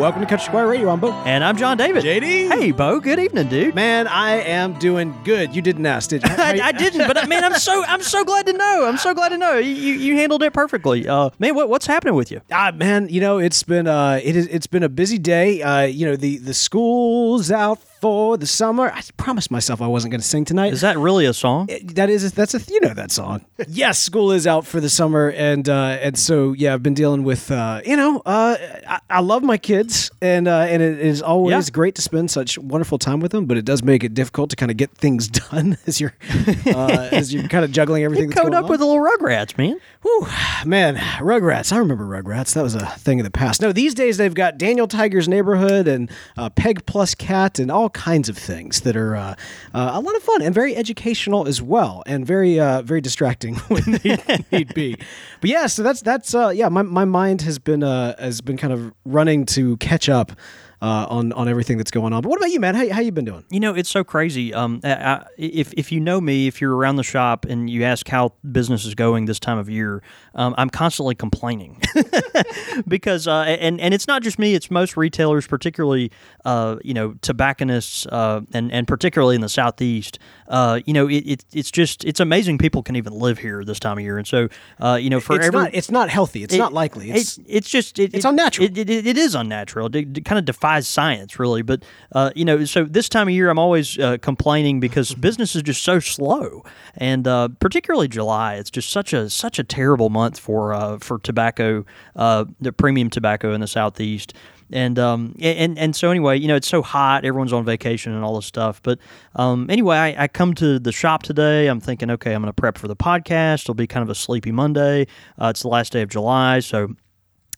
Welcome to Country Squire Radio. I'm Beau. And I'm John David. JD. Hey, Beau. Good evening, dude. Man, I am doing good. You didn't ask, did you? I, I didn't, but uh, man, I'm so I'm so glad to know. I'm so glad to know you you handled it perfectly. Uh, man, what what's happening with you? Ah, man, you know it's been uh, it is it's been a busy day. Uh, you know the the school's out for the summer. I promised myself I wasn't going to sing tonight. Is that really a song? that is that's a you know that song. yes, school is out for the summer, and uh, and so yeah, I've been dealing with uh, you know uh, I, I love my kids, and uh, and it is always Yeah. great to spend such wonderful time with them, but it does make it difficult to kind of get things done as you're uh, as you're kind of juggling everything. Code going up on. with a little Rugrats, man. Whew, man, Rugrats. I remember Rugrats. That was a thing of the past. No, these days they've got Daniel Tiger's Neighborhood and uh, Peg Plus Cat and all kinds of things that are uh, uh, a lot of fun and very educational as well, and very uh, very distracting when need, need be. But yeah, so that's that's uh, yeah. My, my mind has been uh, has been kind of running to catch up uh, on on everything that's going on. But what about you, man? How how you been doing? You know, it's so crazy. Um, I, if if you know me, if you're around the shop and you ask how business is going this time of year, um, I'm constantly complaining because uh, and and it's not just me; it's most retailers, particularly uh, you know tobacconists, uh, and and particularly in the southeast. Uh, you know, it, it it's just it's amazing people can even live here this time of year, and so uh, you know for It's every not it's not healthy. It's it- not likely. It's it- it's just it, it's it- unnatural. It, it, it is unnatural. It, it kind of defies science, really. But uh, you know, so this time of year, I'm always uh, complaining because business is just so slow, and uh, particularly July. It's just such a such a terrible month for uh, for tobacco, uh, the premium tobacco in the southeast. And um and and so anyway, you know it's so hot. Everyone's on vacation and all this stuff. But um anyway, I, I come to the shop today. I'm thinking, okay, I'm going to prep for the podcast. It'll be kind of a sleepy Monday. Uh, it's the last day of July, so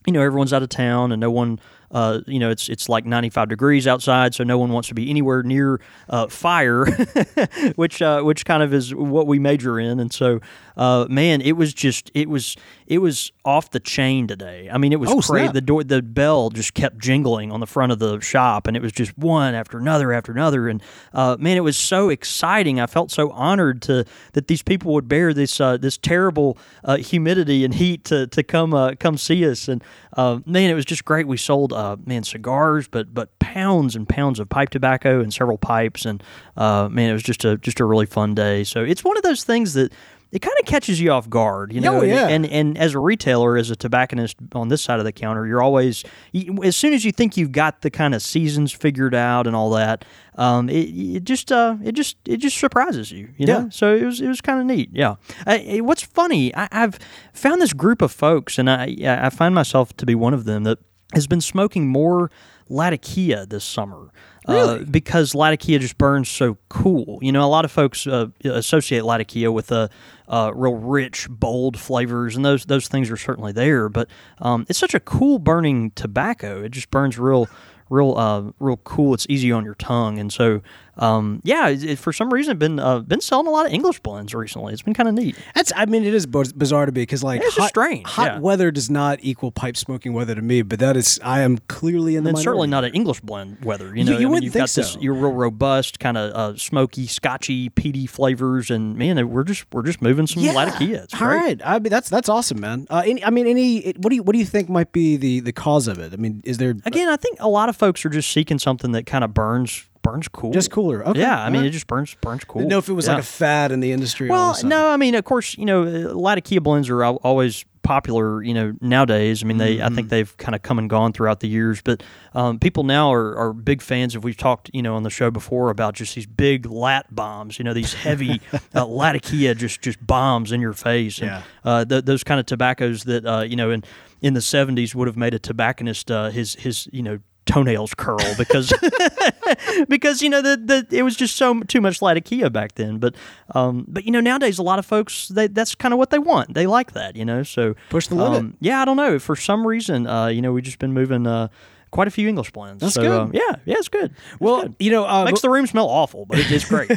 you know everyone's out of town and no one uh, you know it's it's like 95 degrees outside so no one wants to be anywhere near uh, fire which uh, which kind of is what we major in. And so uh, man it was just it was it was off the chain today. I mean it was Oh, crazy snap. the door the bell just kept jingling on the front of the shop and it was just one after another after another. And uh, man it was so exciting. I felt so honored to that these people would bear this uh, this terrible uh, humidity and heat to, to come uh, come see us. And uh, man it was just great. We sold uh, man cigars but but pounds and pounds of pipe tobacco and several pipes. And uh, man it was just a just a really fun day. So it's one of those things that it kind of catches you off guard, you know. Oh, and- yeah. and and as a retailer, as a tobacconist on this side of the counter, you're always you, as soon as you think you've got the kind of seasons figured out and all that, um, it, it just uh, it just it just surprises you, you know. Yeah. So it was it was kind of neat, yeah. Uh, eh, what's funny, I, I've found this group of folks, and I I find myself to be one of them that has been smoking more Latakia this summer. Uh, because Latakia just burns so cool. You know, a lot of folks uh, associate Latakia with a uh, real rich, bold flavors, and those those things are certainly there. But um, it's such a cool burning tobacco. It just burns real, real, uh, real cool. It's easy on your tongue, and so um, yeah, it, it- for some reason, been uh, been selling a lot of English blends recently. It's been kind of neat. That's. I mean, it is biz- bizarre to me because like hot, strange, hot yeah. weather does not equal pipe smoking weather to me. But that is, I am clearly in the And certainly not an English blend weather. You You- know, you I mean, wouldn't you've think got this so. your real robust kind of uh, smoky, scotchy, peaty flavors, and man, we're just we're just moving some Latakia. It's All right. I mean, that's that's awesome, man. Uh, any, I mean, any. What do you what do you think might be the the cause of it? I mean, is there Again, I think a lot of folks are just seeking something that kind of burns burns cool. just cooler? Okay. Yeah, I mean, right. it just burns burns cool. Didn't know if it was Yeah. like a fad in the industry. Well, a no, I mean, of course, you know, uh, Latakia blends are always popular, you know, nowadays. I mean, they, I Mm-hmm. think they've kind of come and gone throughout the years, but um, people now are, are big fans of, we've talked, you know, on the show before about just these big lat bombs, you know, these heavy uh, Latakia just, just bombs in your face. And, Yeah. uh, th- those kind of tobaccos that, uh, you know, in, in the 70s would have made a tobacconist, uh, his, his, you know, toenails curl because because you know the, the it was just so too much Latakia back then. But um, but you know nowadays a lot of folks they, that's kind of what they want. They like that, you know. So Push the limit. Um, yeah, I don't know. For some reason, uh, you know, we've just been moving. Uh, quite a few English blends. That's so, good. um, yeah, yeah, it's good. It's Well, good. you know, uh, makes the room smell awful, but it's great.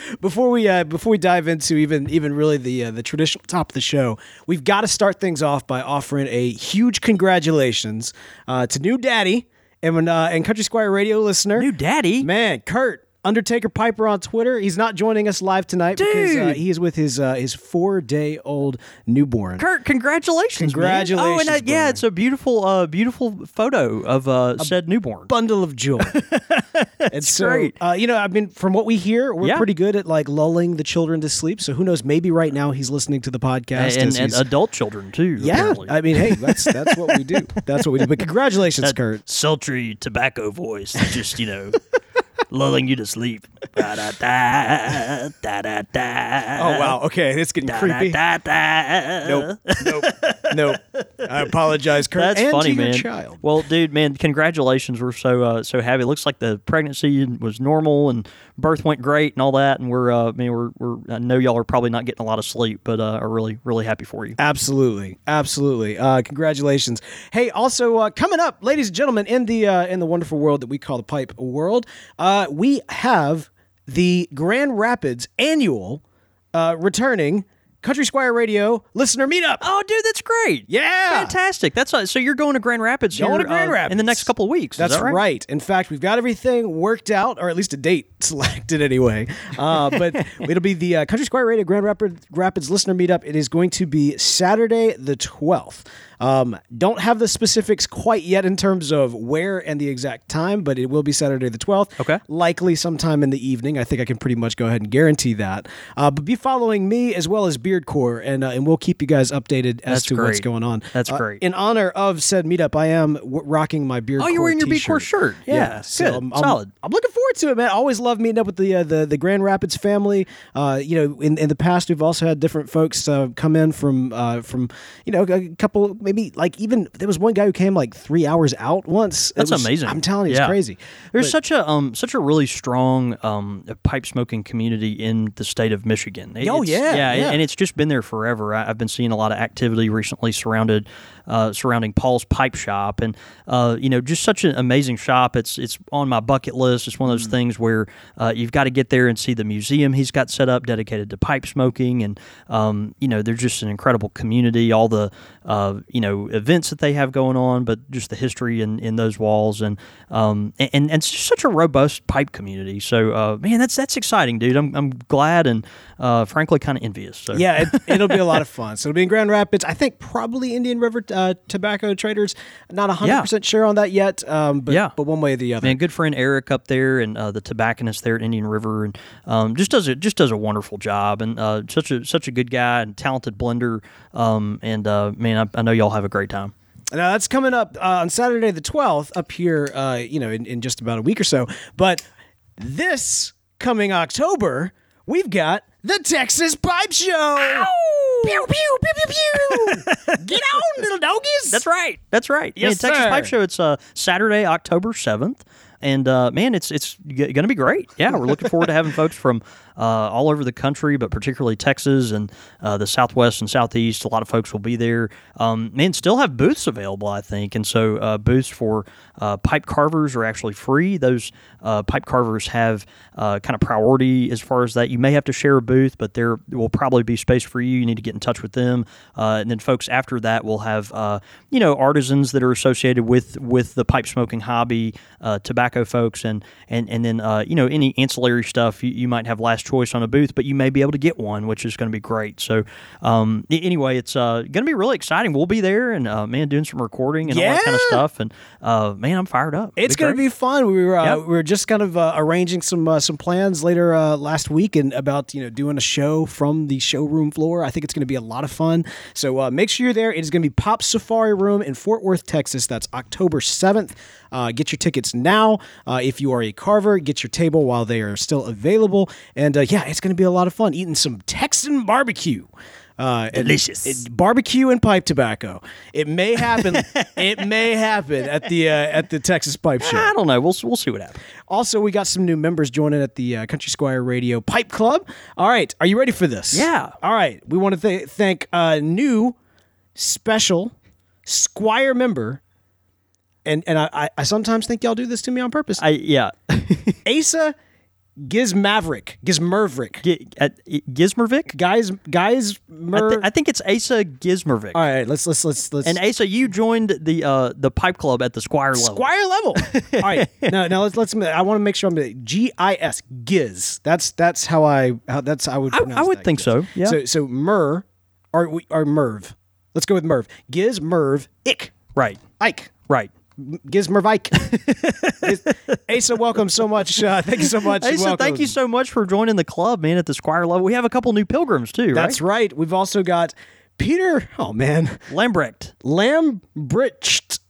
before we uh, before we dive into even even really the uh, the traditional top of the show, we've got to start things off by offering a huge congratulations uh, to new daddy and uh, and Country Squire Radio listener, New daddy? man, Kurt. Undertaker Piper on Twitter. He's not joining us live tonight because uh, he is with his uh, his four day old newborn. Kurt, congratulations! man. Congratulations, Oh, and uh, yeah, it's a beautiful, uh, beautiful photo of uh, said newborn. bundle of joy. and so, great. Uh, you know, I mean, from what we hear, we're Yeah. pretty good at like lulling the children to sleep. So who knows? Maybe right now he's listening to the podcast. and, and adult children too. yeah, apparently. I mean, hey, that's that's what we do. That's what we do. But congratulations, that Kurt. sultry tobacco voice, just you know, lulling you to sleep. Da da da da da da. Oh wow, okay, it's getting Da, creepy. da, da, da. Nope, nope, nope. I apologize, Kurt. That's and funny, to your man. child. Well, dude, man, congratulations. We're so uh, so happy. It looks like the pregnancy was normal and birth went great and all that. And we're, uh, I mean, we're, we're, I know y'all are probably not getting a lot of sleep, but uh, are really, really happy for you. Absolutely, absolutely. Uh, congratulations. Hey, also uh, coming up, ladies and gentlemen, in the uh, in the wonderful world that we call the pipe world, uh, we have the Grand Rapids annual uh, returning Country Squire Radio listener meetup. Oh, dude, that's great. Yeah. fantastic. That's uh, so you're going to Grand Rapids Going here, to Grand uh, Rapids in the next couple of weeks. is That's that right? In fact, we've got everything worked out, or at least a date selected anyway. Uh, but it'll be the uh, Country Squire Radio Grand Rapids, Rapids listener meetup. It is going to be Saturday the 12th. Um, don't have the specifics quite yet in terms of where and the exact time, but it will be Saturday the 12th. Okay. Likely sometime in the evening. I think I can pretty much go ahead and guarantee that. Uh, but be following me as well as Beardcore, and uh, and we'll keep you guys updated as That's to what's going on. That's Uh, great. In honor of said meetup, I am w- rocking my Beardcore Oh, you're wearing your. Beardcore shirt. Yeah, so good. I'm, I'm- Solid. I'm looking forward to it, man. I always love meeting up with the uh, the the Grand Rapids family. Uh, you know, in, in the past, we've also had different folks uh, come in from uh, from you know a couple maybe like even there was one guy who came like three hours out once. It That's was- amazing. I'm telling you, it's Yeah. crazy. There's But- such a um such a really strong um pipe smoking community in the state of Michigan. It- Oh, yeah, yeah, yeah. and it's just been there forever. I, I've been seeing a lot of activity recently surrounded uh, surrounding Paul's Pipe Shop, and uh, you know just such an amazing shop. It's it's on my bucket list. It's one of those Mm. things where uh, you've got to get there and see the museum he's got set up dedicated to pipe smoking, and um, you know there's just an incredible community. All the uh, you know events that they have going on, but just the history in, in those walls, and um, and and it's just such a robust pipe community. So uh, man, that's that's exciting, dude. I'm I'm glad and uh, frankly kind of envious. So. yeah, it, it'll be a lot of fun. So it'll be in Grand Rapids. I think probably Indian River uh, Tobacco Traders. Not 100% sure on that yet, um, but, Yeah. but one way or the other. Man, good friend Eric up there, and uh, the tobacconist there at Indian River, and um, just does a just does a wonderful job, and uh, such a such a good guy and talented blender. Um, and uh, man, I, I know y'all have a great time. Now that's coming up uh, on Saturday the 12th up here, uh, you know, in, in just about a week or so. But this coming October, we've got the Texas Pipe Show. Pew, pew, pew, pew, pew. Get on, little doggies. That's right. That's right. Yes, yeah, Texas sir. Pipe Show. It's uh, Saturday, October seventh, and uh, man, it's it's going to be great. Yeah, we're looking forward to having folks from uh, all over the country, but particularly Texas and uh, the Southwest and Southeast. A lot of folks will be there. Um, man, still have booths available, I think, and so uh, booths for uh, pipe carvers are actually free. Those uh, pipe carvers have uh, kind of priority as far as that. You may have to share a booth, but there will probably be space for you. You need to get in touch with them, and then folks after that will have you know artisans that are associated with with the pipe smoking hobby, tobacco folks, and and and then you know any ancillary stuff you, you might have last choice on a booth, but you may be able to get one, which is going to be great. So um, anyway, it's uh, going to be really exciting. We'll be there, and uh, man, doing some recording and all that kind of stuff, and uh, man, I'm fired up. It's going to be fun. We were uh, Yep. we were just kind of uh, arranging some uh, some plans later uh, last week and about you know doing a show from the showroom floor. I think it's going to be a lot of fun. So uh, make sure you're there. It is going to be Pop Safari Room in Fort Worth, Texas. That's October seventh. Uh, get your tickets now. Uh, if you are a carver, get your table while they are still available. And uh, yeah, it's going to be a lot of fun eating some Texan barbecue. Uh, Delicious. it- barbecue and pipe tobacco. It may happen. it may happen at the uh, at the Texas Pipe Show. I don't know. We'll we'll see what happens. Also, we got some new members joining at the uh, Country Squire Radio Pipe Club. All right, are you ready for this? Yeah. All right, we want to th- thank a new special Squire member, and and I, I- I sometimes think y'all do this to me on purpose. I yeah. Asa Giz Maverick, Giz Mervrick, G- at, Gizmervik. guys, guys, I, Mer. thi- I think it's Asa Gizmervik. All right, let's let's let's let's. And Asa, you joined the uh, the pipe club at the Squire level. Squire level. All right, now now let's let's. I want to make sure I'm G I S Giz. That's that's how I how that's how I would. I- I would that, think Giz. so, yeah. So so Mer, or or Merv. Let's go with Merv. Giz Merv Ick Right. Ike. Right. Giz Mervike. Asa, welcome so much. Uh, thank you so much. Asa, welcome. thank you so much for joining the club, man. At the Squire level, we have a couple new pilgrims too. That's right. We've also got Peter. Oh man, Lambrecht. Lambrecht. Lambrecht.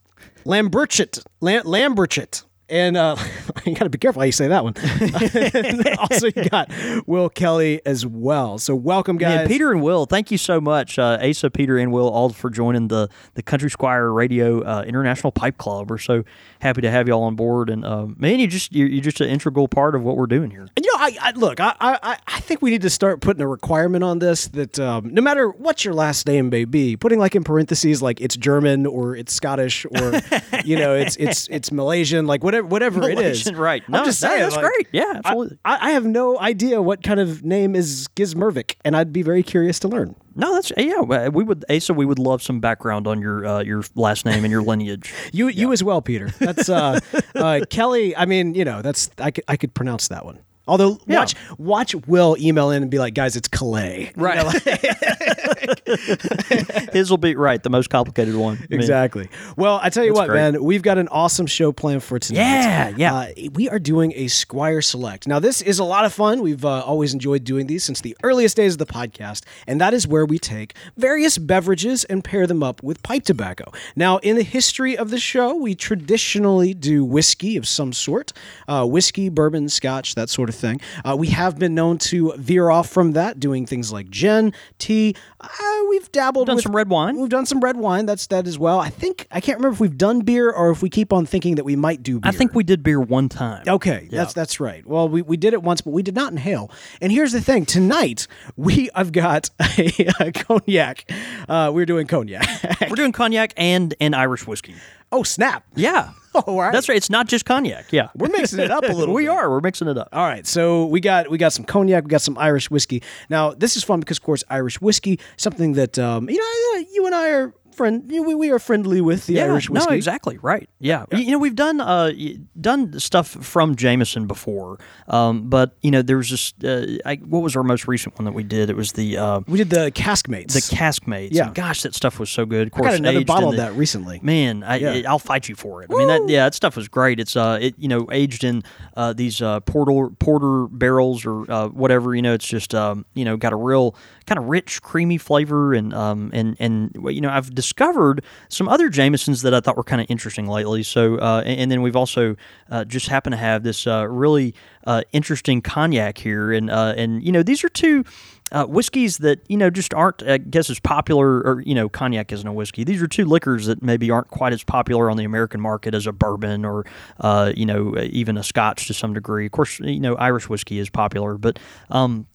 Lambrichit, Lam- Lambrichit. And uh, you got to be careful how you say that one. Also, you got Will Kelly as well. So, welcome, guys. Yeah, Peter and Will, thank you so much, uh, Asa, Peter, and Will, all for joining the the Country Squire Radio uh, International Pipe Club. We're so happy to have y'all on board, and uh, man, you just you're, you're just an integral part of what we're doing here. And, you know, I, I look. I, I I think we need to start putting a requirement on this that um, no matter what your last name may be, putting like in parentheses like it's German or it's Scottish or you know it's it's it's Malaysian, like whatever whatever it is. Right. I'm No, just saying, that's like, great. Yeah, I- absolutely. I, I have no idea what kind of name is Gizmervik, and I'd be very curious to learn. No, that's yeah. We would Asa, we would love some background on your uh, your last name and your lineage. You you as well, Peter. That's uh, uh, Kelly. I mean, you know, that's I could I could pronounce that one. Although Yeah. watch watch Will email in and be like, guys, it's Calais. Right. His will be right, the most complicated one. I mean, Exactly. Well, I tell you That's what, great. man, we've got an awesome show planned for tonight. Yeah, yeah. Uh, we are doing a Squire Select. Now, this is a lot of fun. We've uh, always enjoyed doing these since the earliest days of the podcast, and that is where we take various beverages and pair them up with pipe tobacco. Now, in the history of the show, we traditionally do whiskey of some sort uh, whiskey, bourbon, scotch, that sort of thing. Uh, we have been known to veer off from that, doing things like gin, tea. Uh, we've dabbled Done with some red wine. We've done some red wine. That's that as well. I think I can't remember if we've done beer or if we keep on thinking that we might do beer. I think we did beer one time. Okay, that's that's right. Well, we, we did it once, but we did not inhale. And here's the thing: tonight we I've got a, a cognac. Uh, we're doing cognac. We're doing cognac and and Irish whiskey. Oh snap! Yeah. Oh, all right. That's right. It's not just cognac. Yeah. We're mixing it up a little. we bit. are. We're mixing it up. All right, so we got we got some cognac, we got some Irish whiskey. Now this is fun because, of course, Irish whiskey, something that um, you know, you and I are friend, you know, we, we are friendly with the yeah, Irish whiskey. No, exactly right. Yeah, You- you know we've done uh done stuff from Jameson before, um, but you know there was this. Uh, I, what was our most recent one that we did? It was the uh, We did the cask mates. the cask mates. Yeah. And gosh, that stuff was so good. Of course, I got another bottle in of that recently. Man, I, Yeah. I'll fight you for it. I mean, that yeah, that stuff was great. It's uh, it you know, aged in uh, these uh, porter porter barrels or uh, whatever. You know, it's just um, you know, got a real kind of rich, creamy flavor, and um, and and you know, I've discovered some other Jamesons that I thought were kind of interesting lately. So, uh, and, and then we've also uh, just happened to have this uh, really uh, interesting cognac here, and uh, and you know, these are two uh, whiskeys that you know just aren't, I guess, as popular. Or you know, cognac isn't a whiskey. These are two liquors that maybe aren't quite as popular on the American market as a bourbon or uh, you know even a Scotch to some degree. Of course, you know Irish whiskey is popular, but um,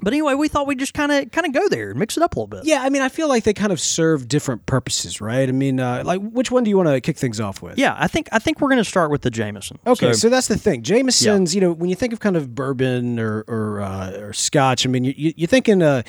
but anyway, we thought we'd just kind of kind of go there and mix it up a little bit. Yeah, I mean, I feel like they kind of serve different purposes, right? I mean, uh, like, which one do you want to kick things off with? Yeah, I think I think we're going to start with the Jameson. Okay, so, So- that's the thing. Jameson's, you know, when you think of kind of bourbon or or, uh, or Scotch, I mean, you, you, you're thinking, uh,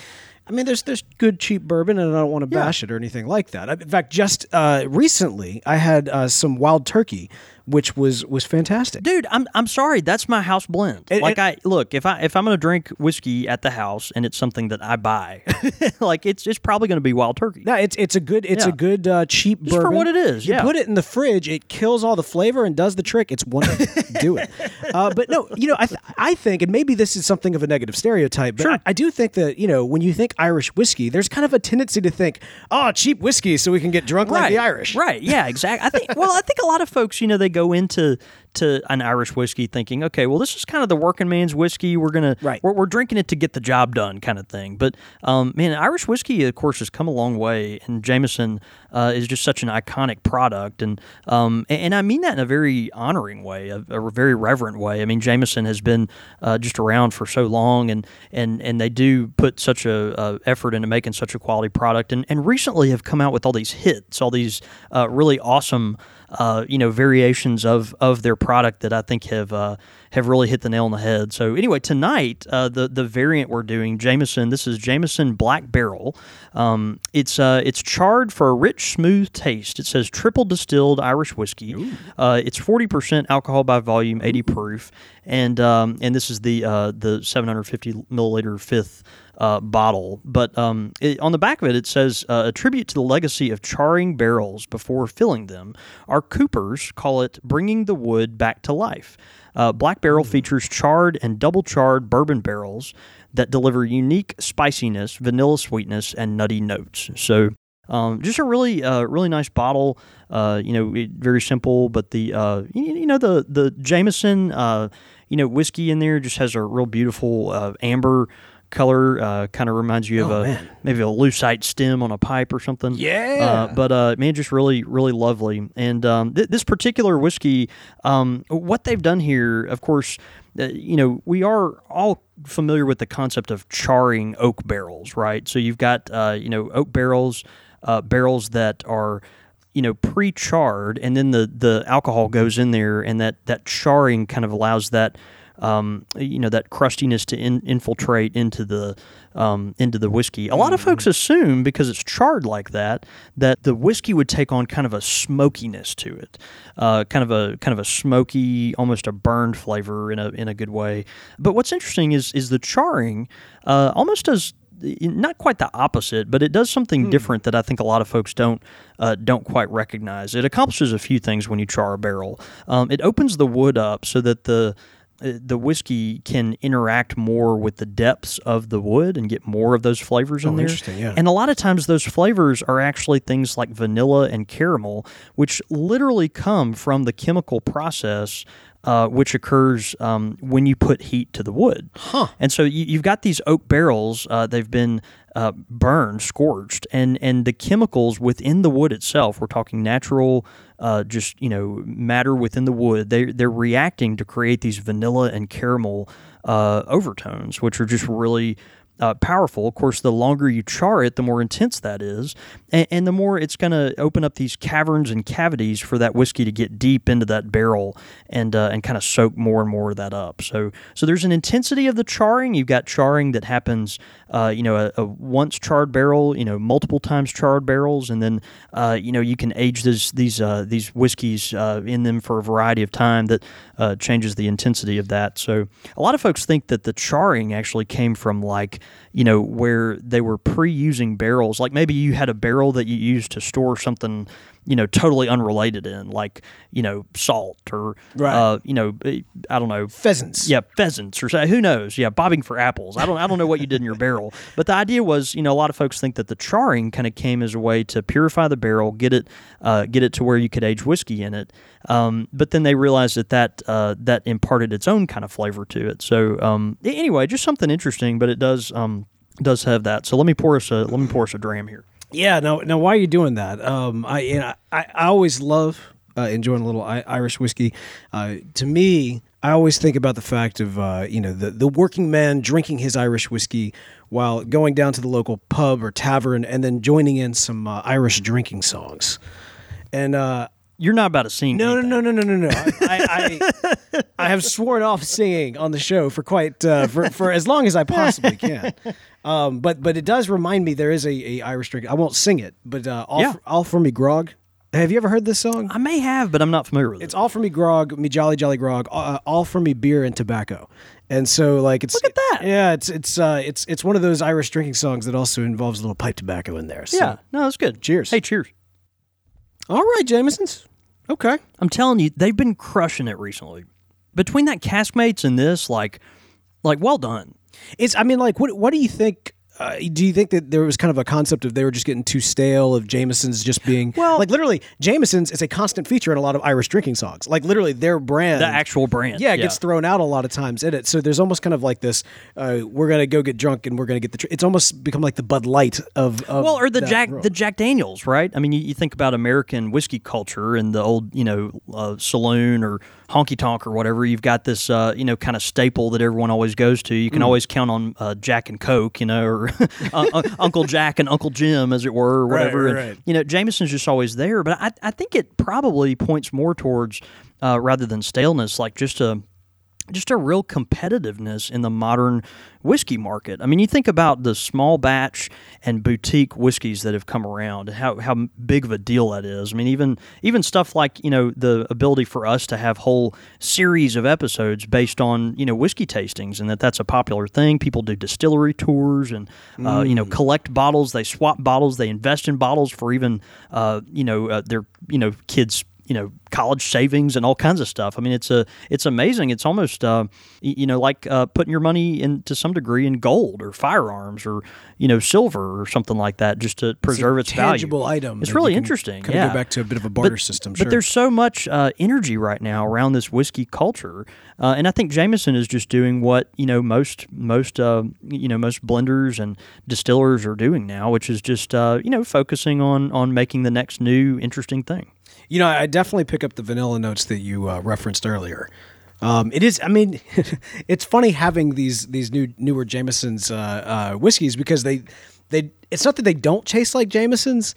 I mean, there's there's good cheap bourbon, and I don't want to bash it or anything like that. In fact, just uh, recently, I had uh, some wild turkey, which was was fantastic. Dude, I'm I'm sorry. That's my house blend. And- like I look, if I if I'm gonna drink whiskey at the house and it's something that I buy, like it's it's probably gonna be wild turkey. No, it's it's a good it's a good uh, cheap Just for what it is, You yeah. put it in the fridge, it kills all the flavor and does the trick. It's wonderful. Do it. Uh, but no, you know, I th- I think, and maybe this is something of a negative stereotype, but I, I do think that you know when you think Irish whiskey, there's kind of a tendency to think, oh, cheap whiskey, so we can get drunk like the Irish. Right. Yeah, exactly. I think well, I think a lot of folks, you know, they go into to an Irish whiskey thinking, okay, well, this is kind of the working man's whiskey. We're gonna Right. we're, we're drinking it to get the job done, kind of thing. But um, man, Irish whiskey, of course, has come a long way, and Jameson uh, is just such an iconic product, and um, and, and I mean that in a very honoring way, a, a very reverent way. I mean, Jameson has been uh, just around for so long, and and and they do put such a, a effort into making such a quality product, and and recently have come out with all these hits, all these uh, really awesome. Uh, you know variations of of their product that I think have uh, have really hit the nail on the head. So anyway, tonight uh, the the variant we're doing Jameson. This is Jameson Black Barrel. Um, it's uh, it's charred for a rich, smooth taste. It says triple distilled Irish whiskey. Uh, it's forty percent alcohol by volume, eighty proof, and um, and this is the uh, the seven hundred fifty milliliter fifth uh, bottle. But um, it, on the back of it, it says uh, a tribute to the legacy of charring barrels before filling them. Our coopers call it bringing the wood back to life. Uh, Black Barrel features charred and double charred bourbon barrels that deliver unique spiciness, vanilla sweetness, and nutty notes. So. Um, just a really, uh, really nice bottle. Uh, you know, it, very simple, but the uh, you, you know the the Jameson, uh, you know, whiskey in there just has a real beautiful uh, amber color. Uh, kind of reminds you of Oh, a man. maybe a lucite stem on a pipe or something. Yeah. Uh, but uh, man, just really, really lovely. And um, th- this particular whiskey, um, what they've done here, of course, uh, you know, we are all familiar with the concept of charring oak barrels, right? So you've got, uh, you know, oak barrels, uh, barrels that are you know pre-charred and then the the alcohol goes in there and that that charring kind of allows that um, you know that crustiness to in, infiltrate into the um, into the whiskey. A lot of folks assume because it's charred like that that the whiskey would take on kind of a smokiness to it, uh, kind of a kind of a smoky, almost a burned flavor in a in a good way. But what's interesting is is the charring uh, almost does not quite the opposite, but it does something different that I think a lot of folks don't uh, don't quite recognize. It accomplishes a few things when you char a barrel. Um, it opens the wood up so that the the whiskey can interact more with the depths of the wood and get more of those flavors in Oh, there. interesting, yeah. And a lot of times those flavors are actually things like vanilla and caramel, which literally come from the chemical process uh, which occurs um, when you put heat to the wood. Huh. And so you, you've got these oak barrels. Uh, they've been uh, burned, scorched, and and the chemicals within the wood itself. We're talking natural, uh, just you know, matter within the wood. They they're reacting to create these vanilla and caramel uh, overtones, which are just really uh, powerful. Of course, the longer you char it, the more intense that is, and, and the more it's going to open up these caverns and cavities for that whiskey to get deep into that barrel and uh, and kind of soak more and more of that up. So so there's an intensity of the charring. You've got charring that happens, uh, you know, a, a once charred barrel, you know, multiple times charred barrels, and then uh, you know you can age this, these uh, these whiskeys uh, in them for a variety of time that uh, changes the intensity of that. So a lot of folks think that the charring actually came from like you know where they were pre-using barrels like maybe you had a barrel that you used to store something you know totally unrelated in like you know salt or Right. uh, you know eh, i don't know. Pheasants. yeah pheasants or who knows? Yeah bobbing for apples. I don't i don't know what you did in your barrel. But the idea was you know a lot of folks think that the charring kind of came as a way to purify the barrel get it uh, get it to where you could age whiskey in it. Um, but then they realized that that uh, that imparted its own kind of flavor to it. So um, anyway just something interesting but it does um, does have that. So let me pour us a let me pour us a dram here Yeah. Now, now, why are you doing that? Um, I, you know, I, I always love uh, enjoying a little I- Irish whiskey. Uh, to me, I always think about the fact of uh, you know the the working man drinking his Irish whiskey while going down to the local pub or tavern and then joining in some uh, Irish drinking songs. And uh, you're not about to sing no, no, no, no, no, no, no. I, I, I have sworn off singing on the show for quite uh, for for as long as I possibly can. Um, but but it does remind me there is a, a Irish drink. I won't sing it, but uh, all Yeah. for, all for me grog. Have you ever heard this song? i may have but i'm not familiar with It's it It's all for me grog, me jolly jolly grog, uh, all for me beer and tobacco. And so like it's Look at that. Yeah, it's it's uh, it's it's one of those Irish drinking songs that also involves a little pipe tobacco in there. So. yeah no that's good Cheers. hey cheers All right, Jameson's. Okay. I'm telling you, they've been crushing it recently. Between that Caskmates and this, like, like well done. It's. I mean, like, what what do you think uh, do you think that there was kind of a concept of they were just getting too stale of Jameson's just being Well- like literally Jameson's is a constant feature in a lot of Irish drinking songs. Like literally their brand, The actual brand. yeah, it gets thrown out a lot of times in it. So there's almost kind of like this: uh, we're gonna go get drunk and we're gonna get the. Tr- it's almost become like the Bud Light of, of well, or the Jack world. the Jack Daniels, right? I mean, you, you think about American whiskey culture and the old, you know, uh, saloon or honky tonk or whatever. You've got this, uh, you know, kind of staple that everyone always goes to. Mm. You can always count on uh, Jack and Coke, you know, or Uncle Jack and Uncle Jim, as it were, or whatever. right, And, right. You know, Jameson's just always there, but I, I think it probably points more towards uh, rather than staleness, like just a just a real competitiveness in the modern whiskey market. I mean, you think about the small batch and boutique whiskeys that have come around, and how, how big of a deal that is. I mean, even even stuff like you know the ability for us to have whole series of episodes based on you know whiskey tastings, and that that's a popular thing. People do distillery tours and uh, you know collect bottles. They swap bottles. They invest in bottles for even uh, you know uh, their you know kids you know college savings and all kinds of stuff. I mean, it's a it's amazing. It's almost uh, you know like uh, putting your money in to some degree in gold or firearms or you know silver or something like that just to preserve its, tangible value. item. It's really interesting. Kind yeah. of go back to a bit of a barter but, system. Sure. But there's so much uh, energy right now around this whiskey culture, uh, and I think Jameson is just doing what you know most most uh, you know most blenders and distillers are doing now, which is just uh, you know focusing on on making the next new interesting thing. You know, I definitely pick up the vanilla notes that you uh, referenced earlier. Um, it is. I mean, it's funny having these these new newer Jameson's uh, uh, whiskeys because they they. It's not that they don't taste like Jameson's,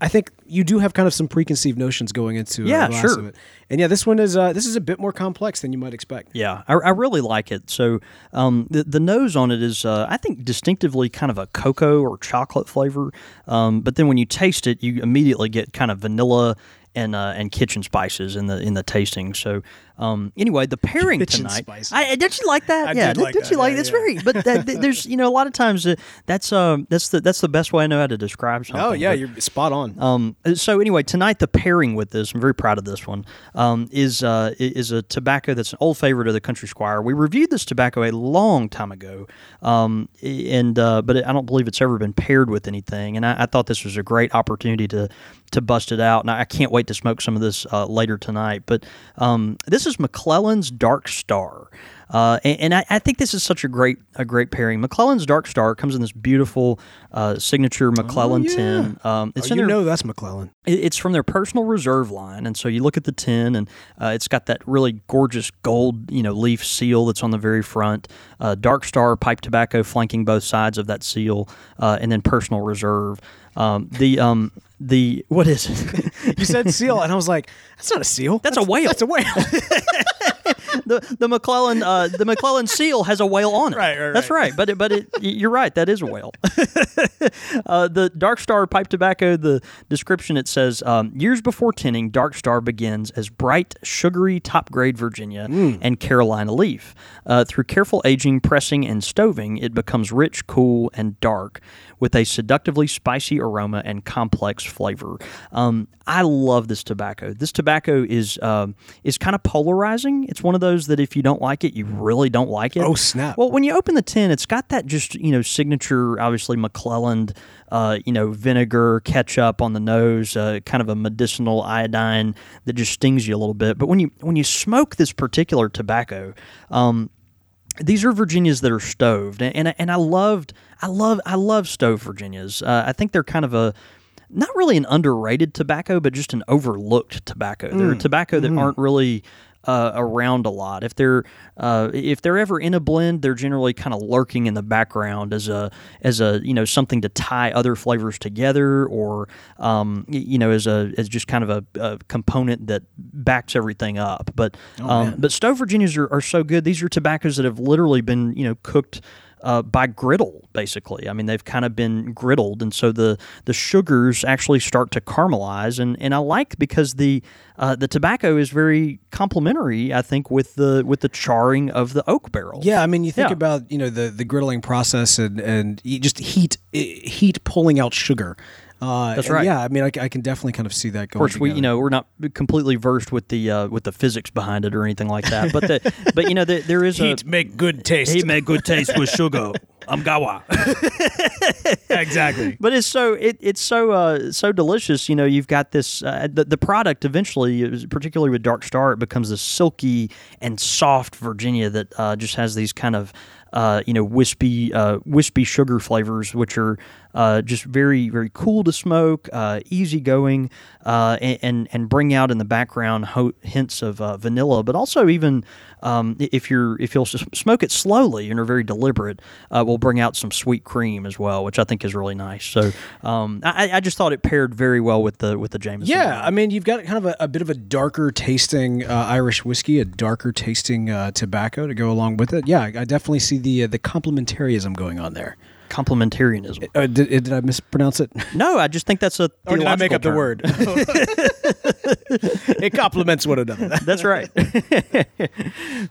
I think you do have kind of some preconceived notions going into Yeah, a sure. of it. And yeah, this one is uh, this is a bit more complex than you might expect. Yeah, I, I really like it. So um, the the nose on it is, uh, I think, distinctively kind of a cocoa or chocolate flavor. Um, but then when you taste it, you immediately get kind of vanilla and uh, and kitchen spices in the in the tasting. So um, anyway, the pairing Kitchen tonight. spices. I, don't you like that? I yeah, did like did that. you like? Yeah, It's yeah. very. But that, there's you know a lot of times uh, that's um that's the that's the best way I know how to describe something. Oh yeah, But- you're spot on. um, so anyway, tonight the pairing with this, I'm very proud of this one, um, is uh, is a tobacco that's an old favorite of the Country Squire. We reviewed this tobacco a long time ago, um, and uh, but I don't believe it's ever been paired with anything. And I, I thought this was a great opportunity to to bust it out. And I can't wait to smoke some of this uh, later tonight. But um, this is McClelland's Dark Star. Uh, and and I, I think this is such a great a great pairing. McClelland's Dark Star comes in this beautiful uh, signature McClelland Oh, yeah. tin. Um, it's oh, you their, know that's McClelland. it- It's from their personal reserve line, and so you look at the tin, and uh, it's got that really gorgeous gold, you know, leaf seal that's on the very front. Uh, Dark Star pipe tobacco flanking both sides of that seal, uh, and then personal reserve. Um, the um, the what is it? You said seal, and I was like, that's not a seal. That's a whale. That's a whale. the the McClelland uh, the McClelland seal has a whale on it. Right, right, right. That's right. But it, but it, you're right. That is a whale. uh, the Dark Star pipe tobacco. The description it says um, years before tinning, Dark Star begins as bright, sugary, top grade Virginia and Carolina leaf. Uh, through careful aging, pressing, and stoving, it becomes rich, cool, and dark. With a seductively spicy aroma and complex flavor, um, I love this tobacco. This tobacco is um, is kind of polarizing. It's one of those that if you don't like it, you really don't like it. Oh, snap. Well, when you open the tin, it's got that just you know signature, obviously McClelland, uh, you know vinegar, ketchup on the nose, uh, kind of a medicinal iodine that just stings you a little bit. But when you when you smoke this particular tobacco, um, these are Virginias that are stoved, and and, I- and I loved, I love, I love stove Virginias. Uh, I think they're kind of a not really an underrated tobacco, but just an overlooked tobacco. They're a tobacco that aren't really uh, around a lot. If they're uh, if they're ever in a blend, they're generally kind of lurking in the background as a as a you know something to tie other flavors together, or um, you know as a as just kind of a, a component that backs everything up. But um, but stove Virginias are, are so good. These are tobaccos that have literally been you know cooked uh, by griddle, basically. I mean, they've kind of been griddled, and so the the sugars actually start to caramelize, and, and I like because the uh, the tobacco is very complementary. I think with the with the charring of the oak barrel. Yeah, I mean, you think Yeah. about you know the the griddling process and and just heat heat pulling out sugar. Uh, That's right. Yeah, I mean, I, I can definitely kind of see that going. Of course, we you know we're not completely versed with the uh, with the physics behind it or anything like that, but the, but you know the, there is a make good taste. He make good taste with sugar. I'm gawa. exactly. but it's so it, it's so uh, so delicious. You know, you've got this uh, the, the product eventually, particularly with Dark Star, it becomes this silky and soft Virginia that uh, just has these kind of uh, you know wispy uh, wispy sugar flavors, which are uh, just very very cool to smoke, uh, easygoing, uh, and, and bring out in the background ho- hints of uh, vanilla, but also even um, if you're if you'll smoke it slowly and are very deliberate, uh, will bring out some sweet cream as well, which I think is really nice. So um, I, I just thought it paired very well with the with the Jameson. Yeah, I mean, you've got kind of a, a bit of a darker tasting uh, Irish whiskey, a darker tasting uh, tobacco to go along with it. Yeah, I definitely see the uh, the complementarism going on there. Complementarianism. Uh, did, did I mispronounce it? No, I just think that's a. Or did I make up the word? it complements one another. That's right,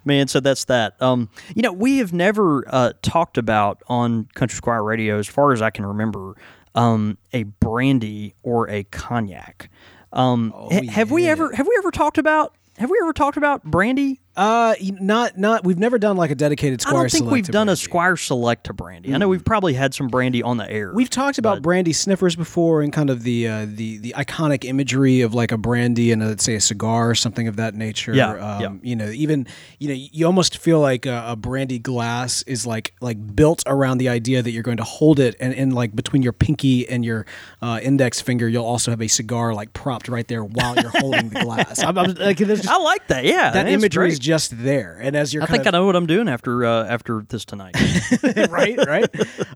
man. So that's that. Um, you know, we have never uh, talked about on Country Squire Radio, as far as I can remember, um, a brandy or a cognac. Um, ha- have we ever have we ever talked about have we ever talked about brandy? Uh, not not. We've never done like a dedicated I don't think we've done a brandy. Squire Select to brandy. I know we've probably had some brandy on the air. We've talked about brandy sniffers before, and kind of the uh, the the iconic imagery of like a brandy and a, let's say a cigar or something of that nature. Yeah, um, yeah. You know, even you know, you almost feel like a, a brandy glass is like like built around the idea that you're going to hold it, and in like between your pinky and your uh, index finger, you'll also have a cigar like propped right there while you're holding the glass. I'm, I'm, like, just, I like that. Yeah, that that's imagery. Just there, and as you're I kind think of, I know what I'm doing after uh, after this tonight. right, right.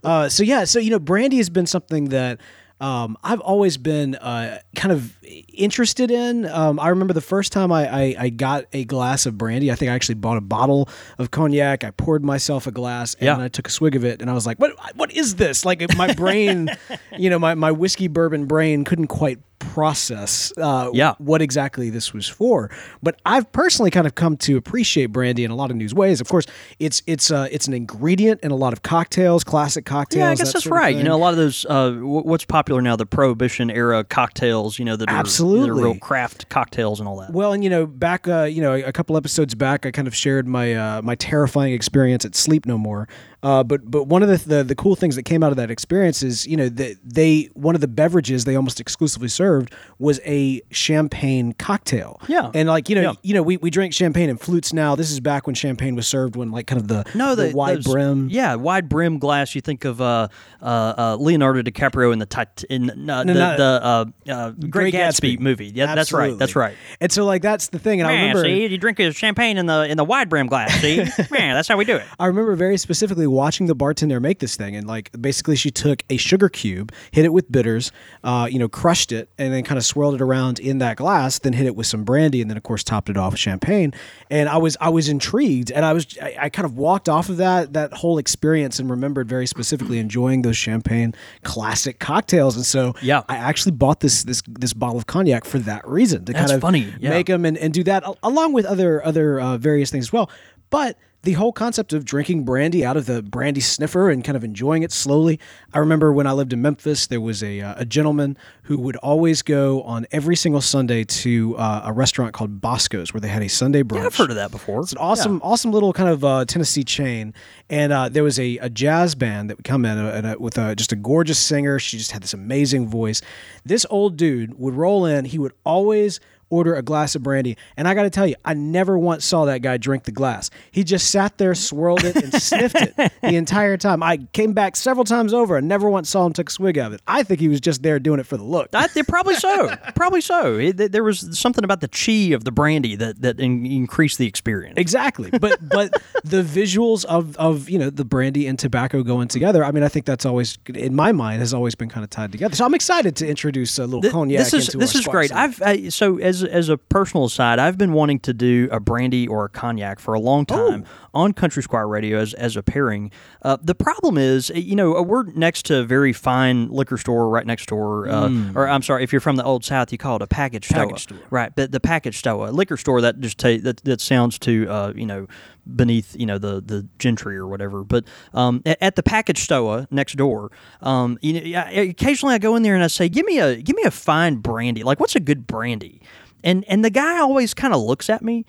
Uh, so yeah, so you know, brandy has been something that um, I've always been uh, kind of interested in. Um, I remember the first time I, I, I got a glass of brandy. I think I actually bought a bottle of cognac. I poured myself a glass and Yeah. I took a swig of it, and I was like, "What? What is this?" Like my brain, you know, my my whiskey bourbon brain couldn't quite process uh, Yeah. what exactly this was for. But I've personally kind of come to appreciate brandy in a lot of new ways. Of course, it's it's uh, it's an ingredient in a lot of cocktails, classic cocktails. yeah, I guess that that's right. You know, a lot of those uh, wh- what's popular now, the Prohibition era cocktails. You know, that are, that are Absolutely. real craft cocktails and all that. Well, and you know, back uh, you know, a couple episodes back, I kind of shared my uh, my terrifying experience at Sleep No More. Uh, but but one of the, the the cool things that came out of that experience is you know that they one of the beverages they almost exclusively served was a champagne cocktail. Yeah. and like you know Yeah. you know we, we drink champagne in flutes now. This is back when champagne was served when like kind of the No, the, the, wide those- brim. Yeah, wide brim glass. You think of uh, uh, uh, Leonardo DiCaprio in the tit- in uh, the, not- the uh, uh, Great, Gatsby, movie. Yeah, that's right. That's right. And so like that's the thing. And I remember see, you drink a champagne in the in the wide brim glass. See, man, that's how we do it. I remember very specifically watching the bartender make this thing, and like basically she took a sugar cube, hit it with bitters, uh, you know, crushed it, and then kind of swirled it around in that glass. Then hit it with some brandy, and then of course topped it off with champagne. And I was I was intrigued, and I was I, I kind of walked off of that that whole experience and remembered very specifically enjoying those champagne classic cocktails. And so Yeah. I actually bought this this this bottle of cognac for that reason to That's kind of funny, yeah. make them and, and do that along with other other uh, various things as well. But the whole concept of drinking brandy out of the brandy sniffer and kind of enjoying it slowly. I remember when I lived in Memphis, there was a, uh, a gentleman who would always go on every single Sunday to uh, a restaurant called Bosco's where they had a Sunday brunch. Yeah, I've heard of that before. It's an awesome, awesome little kind of uh, Tennessee chain, and uh, there was a, a jazz band that would come in uh, and, uh, with a, just a gorgeous singer. She just had this amazing voice. This old dude would roll in. He would always order a glass of brandy, and I got to tell you, I never once saw that guy drink the glass. He just sat there, swirled it, and sniffed it the entire time. I came back several times over and never once saw him take a swig of it. I think he was just there doing it for the look. I, probably so. Probably so. It, there was something about the chi of the brandy that that in, increased the experience. Exactly, but but the visuals of of you know the brandy and tobacco going together. I mean, I think that's always in my mind has always been kind of tied together. So I'm excited to introduce a little Th- cognac. this is into this is great. I've I, so as as a personal aside, I've been wanting to do a brandy or a cognac for a long time on Country Squire Radio as as a pairing. Uh, the problem is, you know, we're next to a very fine liquor store right next door, uh, or I'm sorry, if you're from the old South, you call it a package store, Package store. right? But the package store, a liquor store that just ta- that that sounds too, uh, you know, beneath you know the the gentry or whatever. But um, at, at the package store next door, um, you know, I- occasionally I go in there and I say, "Give me a give me a fine brandy. Like, what's a good brandy?" And and the guy always kind of looks at me.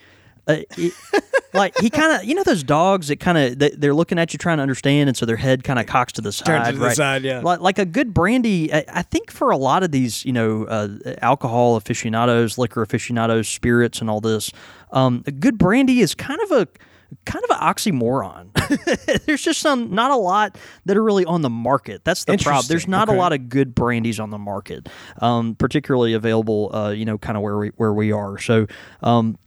Uh, it- like he kind of, you know, those dogs that kind of they, they're looking at you trying to understand, and so their head kind of cocks to the side, Turns to the right? side, yeah. Like, like a good brandy. I, I think for a lot of these, you know, uh, alcohol aficionados, liquor aficionados, spirits, and all this, um, a good brandy is kind of a kind of an oxymoron. There's just some not a lot that are really on the market. That's the problem. There's not a lot of good brandies on the market, um, particularly available, uh, you know, kind of where we where we are. So. Um,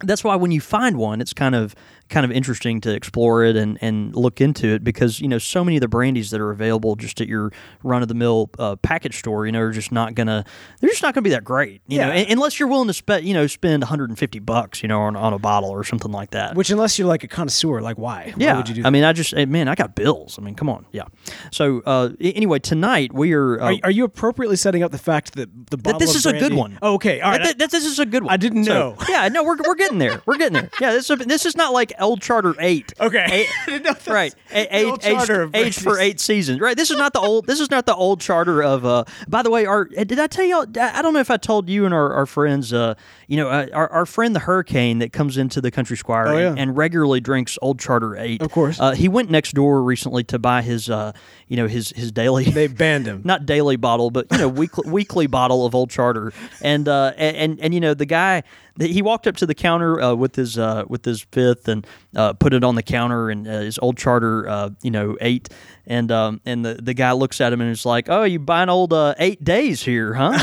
that's why when you find one, it's kind of kind of interesting to explore it and, and look into it because you know so many of the brandies that are available just at your run of the mill uh, package store, you know, are just not gonna they're just not gonna be that great, you know, Yeah. un- unless you're willing to spend you know spend 150 bucks, you know, on, on a bottle or something like that. Which, unless you're like a connoisseur, like why? Why yeah, would you do I mean, I just eh, man, I got bills. I mean, come on, yeah. So uh, anyway, tonight we are. Uh, Are, are you appropriately setting up the fact that the bottle that this is a good brandy- one. Oh, okay, all right. That- that- this is a good one. I didn't So, know. yeah, no, we're, we're getting there. We're getting there. Yeah, this is, this is not like Old Charter eight. Okay. Eight- I didn't know right. The age, old charter of aged, aged for eight seasons. Right. This is not the old. This is not the old charter of. Uh, by the way, our did I tell you? All? I don't know if I told you and our, our friends. Uh, you know, uh, our, our friend the Hurricane that comes into the Country Squire Oh, and, yeah. and regularly drinks Old Charter eight. Of course. Uh, he went next door recently to buy his. Uh, you know his his daily. They banned him. not daily bottle, but you know weekly weekly bottle of Old Charter, and uh, and, and and you know the guy he walked up to the counter uh, with his uh, with his fifth and uh, put it on the counter and uh, his Old Charter uh, you know eight, and um, and the the guy looks at him and is like, oh, you buying old uh, eight days here, huh?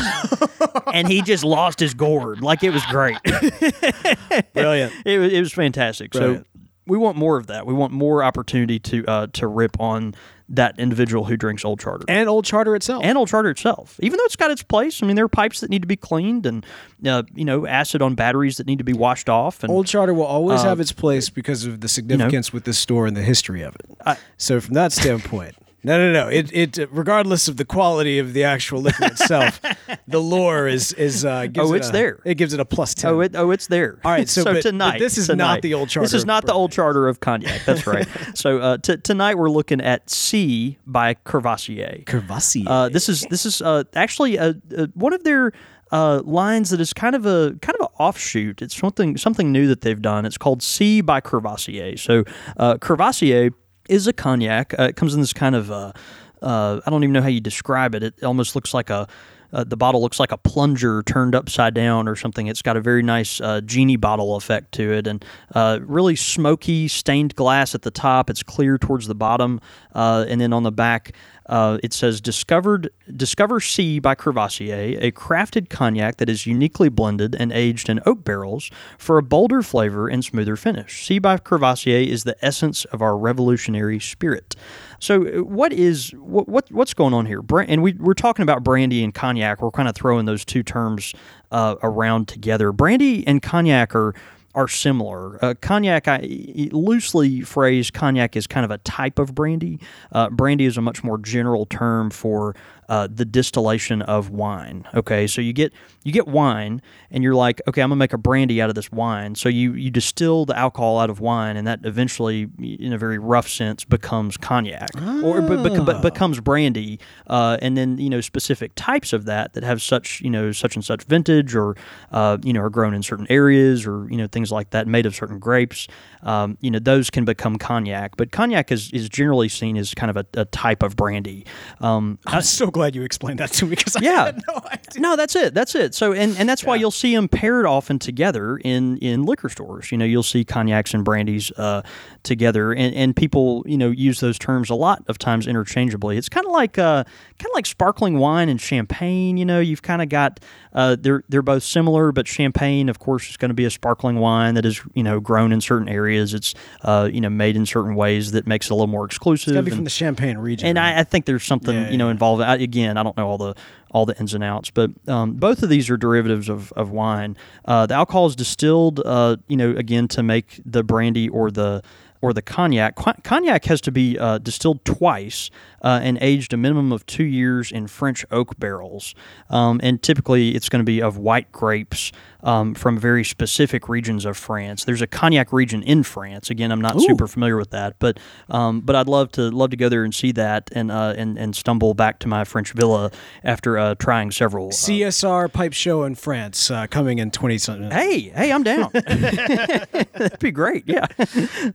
and he just lost his gourd, like it was great. Brilliant. it, was, it was fantastic. Brilliant. So we want more of that. We want more opportunity to uh, to rip on that individual who drinks Old Charter And Old Charter itself. and Old Charter itself, even though it's got its place. I mean, there are pipes that need to be cleaned, and uh, you know, acid on batteries that need to be washed off. And Old Charter will always Uh, have its place because of the significance with this store and the history of it. I- so from that standpoint, no, no, no. It, it, regardless of the quality of the actual liquor itself, the lore is is. Uh, gives Oh, it it's a- there. It gives it a plus ten. oh, it, oh, it's there. All right, so but- but tonight, this is not the Old charter. This is of not the Old Charter of cognac. That's right. so uh, t- tonight we're looking at C by Courvoisier. Courvoisier. Uh, this is this is uh, actually a, a, one of their uh, lines that is kind of a kind of an offshoot. It's something something new that they've done. It's called C by Courvoisier. So uh, Courvoisier is a cognac. Uh, it comes in this kind of uh, uh, I don't even know how you describe it. It almost looks like a uh, the bottle looks like a plunger turned upside down or something. It's got a very nice uh, genie bottle effect to it, and uh, really smoky stained glass at the top. It's clear towards the bottom, uh, and then on the back. Uh, it says discovered discover C by Courvoisier, a crafted cognac that is uniquely blended and aged in oak barrels for a bolder flavor and smoother finish. C by Courvoisier is the essence of our revolutionary spirit. So, uh, what is what, what what's going on here? And we we're talking about brandy and cognac. We're kind of throwing those two terms uh, around together. Brandy and cognac are are similar. Uh, cognac, I loosely phrased, cognac is kind of a type of brandy. Uh, brandy is a much more general term for uh, the distillation of wine. Okay, so you get you get wine, and you're like, okay, I'm gonna make a brandy out of this wine. So you you distill the alcohol out of wine, and that eventually, in a very rough sense, becomes cognac or be- be- be- becomes brandy. Uh, and then you know specific types of that that have such you know such and such vintage, or uh, you know are grown in certain areas, or you know things like that, made of certain grapes. Um, you know those can become cognac, but cognac is, is generally seen as kind of a, a type of brandy. Um, I'm so glad you explained that to me because I yeah. had no idea. No, that's it. That's it. So, and, and that's why you'll see them paired often together in, in liquor stores. You know, you'll see cognacs and brandies uh, together, and, and people you know use those terms a lot of times interchangeably. It's kind of like uh, kind of like sparkling wine and champagne. You know, you've kind of got uh, they're they're both similar, but champagne, of course, is going to be a sparkling wine that is you know grown in certain areas. It's uh, you know made in certain ways that makes it a little more exclusive. Gotta be and- from the Champagne region. and right? I, I think there's something Yeah, you know yeah. involved. I, again, I don't know all the all the ins and outs, but um, both of these are derivatives of, of wine. Uh, the alcohol is distilled, uh, you know, again to make the brandy or the or the cognac. Cognac has to be uh, distilled twice uh, and aged a minimum of two years in French oak barrels, um, and typically it's going to be of white grapes. Um, from very specific regions of France. There's a cognac region in France. Again, I'm not super familiar with that, but um, but I'd love to love to go there and see that and uh, and and stumble back to my French villa after uh, trying several. uh, CSR pipe show in France uh, coming in 20 something. Hey, hey, I'm down. That'd be great. Yeah.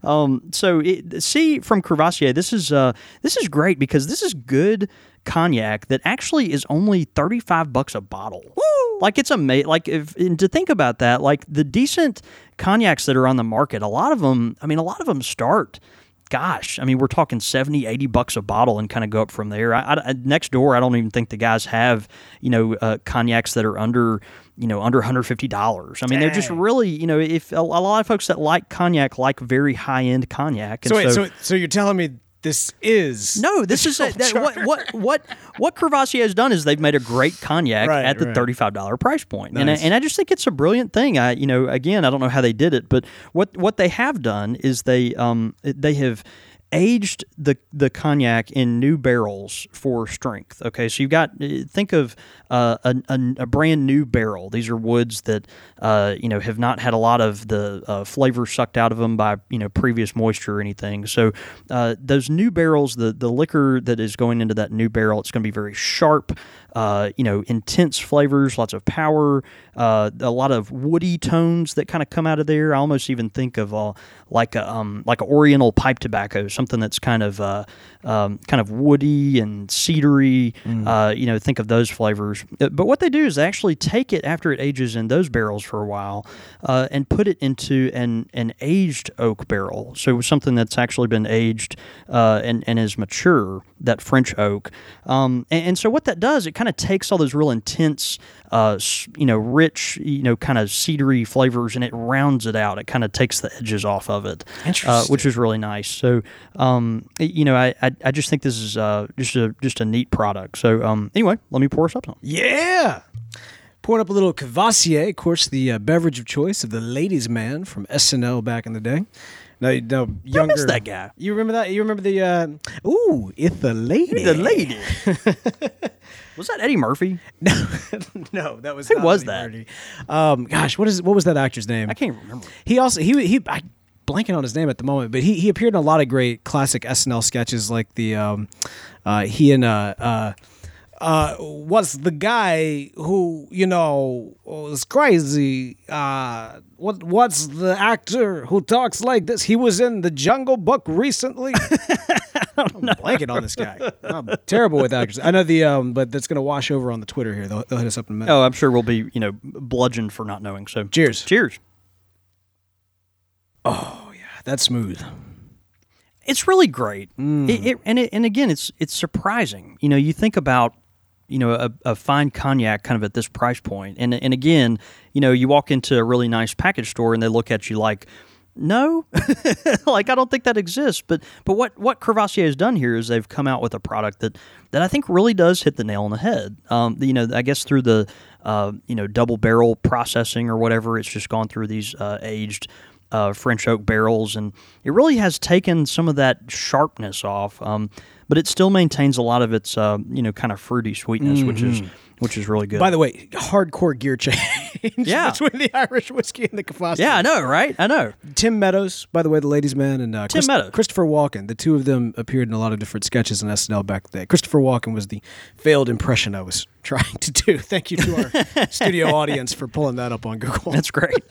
Um, so it, see from Courvoisier, this is uh, this is great because this is good cognac that actually is only 35 bucks a bottle. Like it's amazing. Like if and to think about that, like the decent cognacs that are on the market, a lot of them. I mean, a lot of them start. Gosh, I mean, we're talking 70, 80 bucks a bottle and kind of go up from there. I, I, next door, I don't even think the guys have, you know, uh, cognacs that are under, you know, under $150. I mean, they're just really, you know, if a, a lot of folks that like cognac like very high end cognac. And So wait, so so you're telling me this is no, this is a, that, what what what what Courvoisier has done is they've made a great cognac Right, at the right. thirty five dollar price point, and I, and I just think it's a brilliant thing. I you know again I don't know how they did it, but what what they have done is they um they have aged the the cognac in new barrels for strength. Okay, so you've got uh, think of uh, a, a, a brand new barrel. These are woods that uh, you know have not had a lot of the uh, flavor sucked out of them by you know previous moisture or anything. So uh, those new barrels, the the liquor that is going into that new barrel, it's going to be very sharp. Uh, you know, intense flavors, lots of power, uh, a lot of woody tones that kind of come out of there. I almost even think of uh, like a um, like a Oriental pipe tobacco, something that's kind of uh, um, kind of woody and cedary. Uh, you know, think of those flavors. But what they do is they actually take it after it ages in those barrels for a while uh, and put it into an an aged oak barrel. So something that's actually been aged uh, and and is mature. That French oak, um, and, and so what that does, it kind of takes all those real intense, uh, you know, rich, you know, kind of cedary flavors, and it rounds it out. It kind of takes the edges off of it, uh, which is really nice. So, um, you know, I, I I just think this is uh, just a just a neat product. So, um, anyway, let me pour us up some. Yeah. Pouring up a little Courvoisier, of course, the uh, beverage of choice of the ladies' man from SNL back in the day. No, no, younger. I miss that guy. You remember that? You remember the? Uh, ooh, it's the lady. The lady. was that Eddie Murphy? No, no, that was Who was Eddie that? Um, gosh, what is what was that actor's name? I can't remember. He also he he I blanking on his name at the moment, but he he appeared in a lot of great classic SNL sketches like the um uh he and uh uh uh was the guy who you know was crazy uh what what's the actor who talks like this he was in the jungle book recently I'm blanking on this guy i'm terrible with actors i know the um but that's gonna wash over on the twitter here they'll, they'll hit us up in a minute Oh, I'm sure we'll be you know bludgeoned for not knowing. So Cheers. Cheers. Oh yeah, that's smooth it's really great. Mm. It, it, and it, and again, it's it's surprising. You know, you think about you know a, a fine cognac kind of at this price point, and and again, you know, you walk into a really nice package store and they look at you like. No, like I don't think that exists. But but what what Courvoisier has done here is they've come out with a product that that I think really does hit the nail on the head. Um, you know, I guess through the uh, you know double barrel processing or whatever, it's just gone through these uh, aged uh, French oak barrels, and it really has taken some of that sharpness off. Um, but it still maintains a lot of its, uh, you know, kind of fruity sweetness, which is which is really good. By the way, hardcore gear change Yeah. between the Irish whiskey and the Courvoisier. yeah, I know, right? I know. Tim Meadows, by the way, the ladies' man, and uh, Tim Meadows. Christopher Walken. The two of them appeared in a lot of different sketches in SNL back then. Christopher Walken was the failed impression I was trying to do. Thank you to our studio audience for pulling that up on Google. That's great.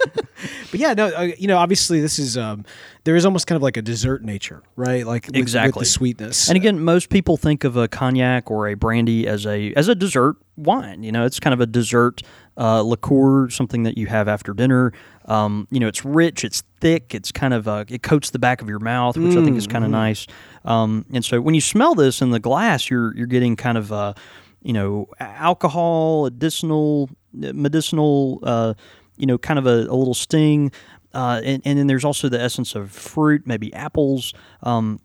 but yeah, no, uh, you know, obviously this is um, there is almost kind of like a dessert nature, right? Like with, with Exactly. the sweetness. And again, most people think of a cognac or a brandy as a as a dessert wine. You know, it's kind of a dessert uh, liqueur, something that you have after dinner. Um, you know, it's rich, it's thick, it's kind of uh, it coats the back of your mouth, which I think is kind of nice. Um, and so when you smell this in the glass, you're you're getting kind of uh, you know alcohol, medicinal, medicinal. Uh, you know, kind of a, a little sting. Uh, and, and then there's also the essence of fruit, maybe apples. Um,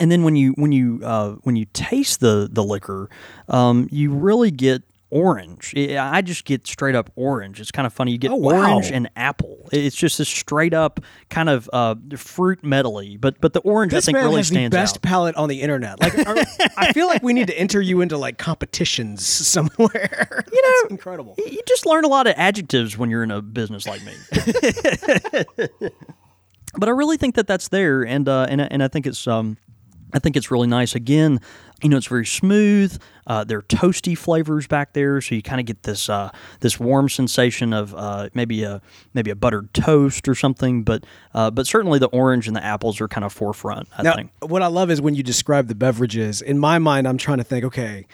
and then when you when you uh, when you taste the the liquor, um, you really get orange. I just get straight up orange. It's kind of funny. You get Oh, wow. orange and apple. It's just a straight up kind of uh, fruit medley. But but the orange This I think man really has the best out. palate on the internet. Like, are- I feel like we need to enter you into like competitions somewhere. You know, incredible. You just learn a lot of adjectives when you're in a business like me. but I really think that that's there, and uh, and I- and I think it's um, I think it's really nice. Again, you know, it's very smooth. Uh, there are toasty flavors back there, so you kind of get this uh, this warm sensation of uh, maybe a maybe a buttered toast or something. But uh, but certainly the orange and the apples are kind of forefront. I Now, think. what I love is when you describe the beverages. In my mind, I'm trying to think, okay,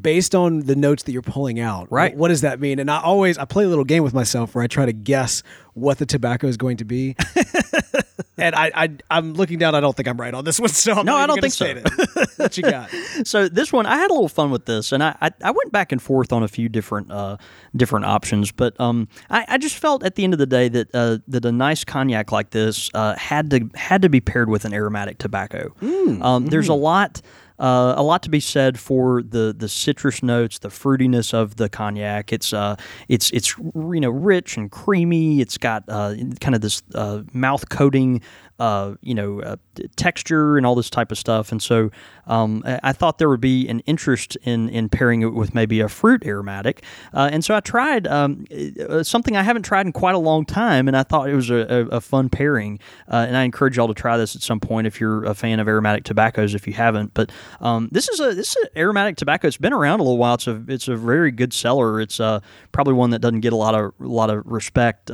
based on the notes that you're pulling out, Right. What does that mean? And I always I play a little game with myself where I try to guess what the tobacco is going to be. and I, I I'm looking down. I don't think I'm right on this one. So I'm No, not I don't think it. what you got? so this one I had a little fun with this, and I I, I went back and forth on a few different uh, different options, but um I, I just felt at the end of the day that uh, that a nice cognac like this uh, had to had to be paired with an aromatic tobacco. um, there's a lot. Uh, a lot to be said for the, the citrus notes, the fruitiness of the cognac. It's uh, it's it's you know rich and creamy. It's got uh, kind of this uh, mouth coating uh, you know, uh, texture and all this type of stuff. And so um, I, thought there would be an interest in in pairing it with maybe a fruit aromatic. Uh, and so I tried um, uh, something I haven't tried in quite a long time, and I thought it was a, a, a fun pairing. Uh, and I encourage y'all to try this at some point if you're a fan of aromatic tobaccos. If you haven't, but um, this is a this is an aromatic tobacco. It's been around a little while. It's a it's a very good seller. It's uh, probably one that doesn't get a lot of a lot of respect.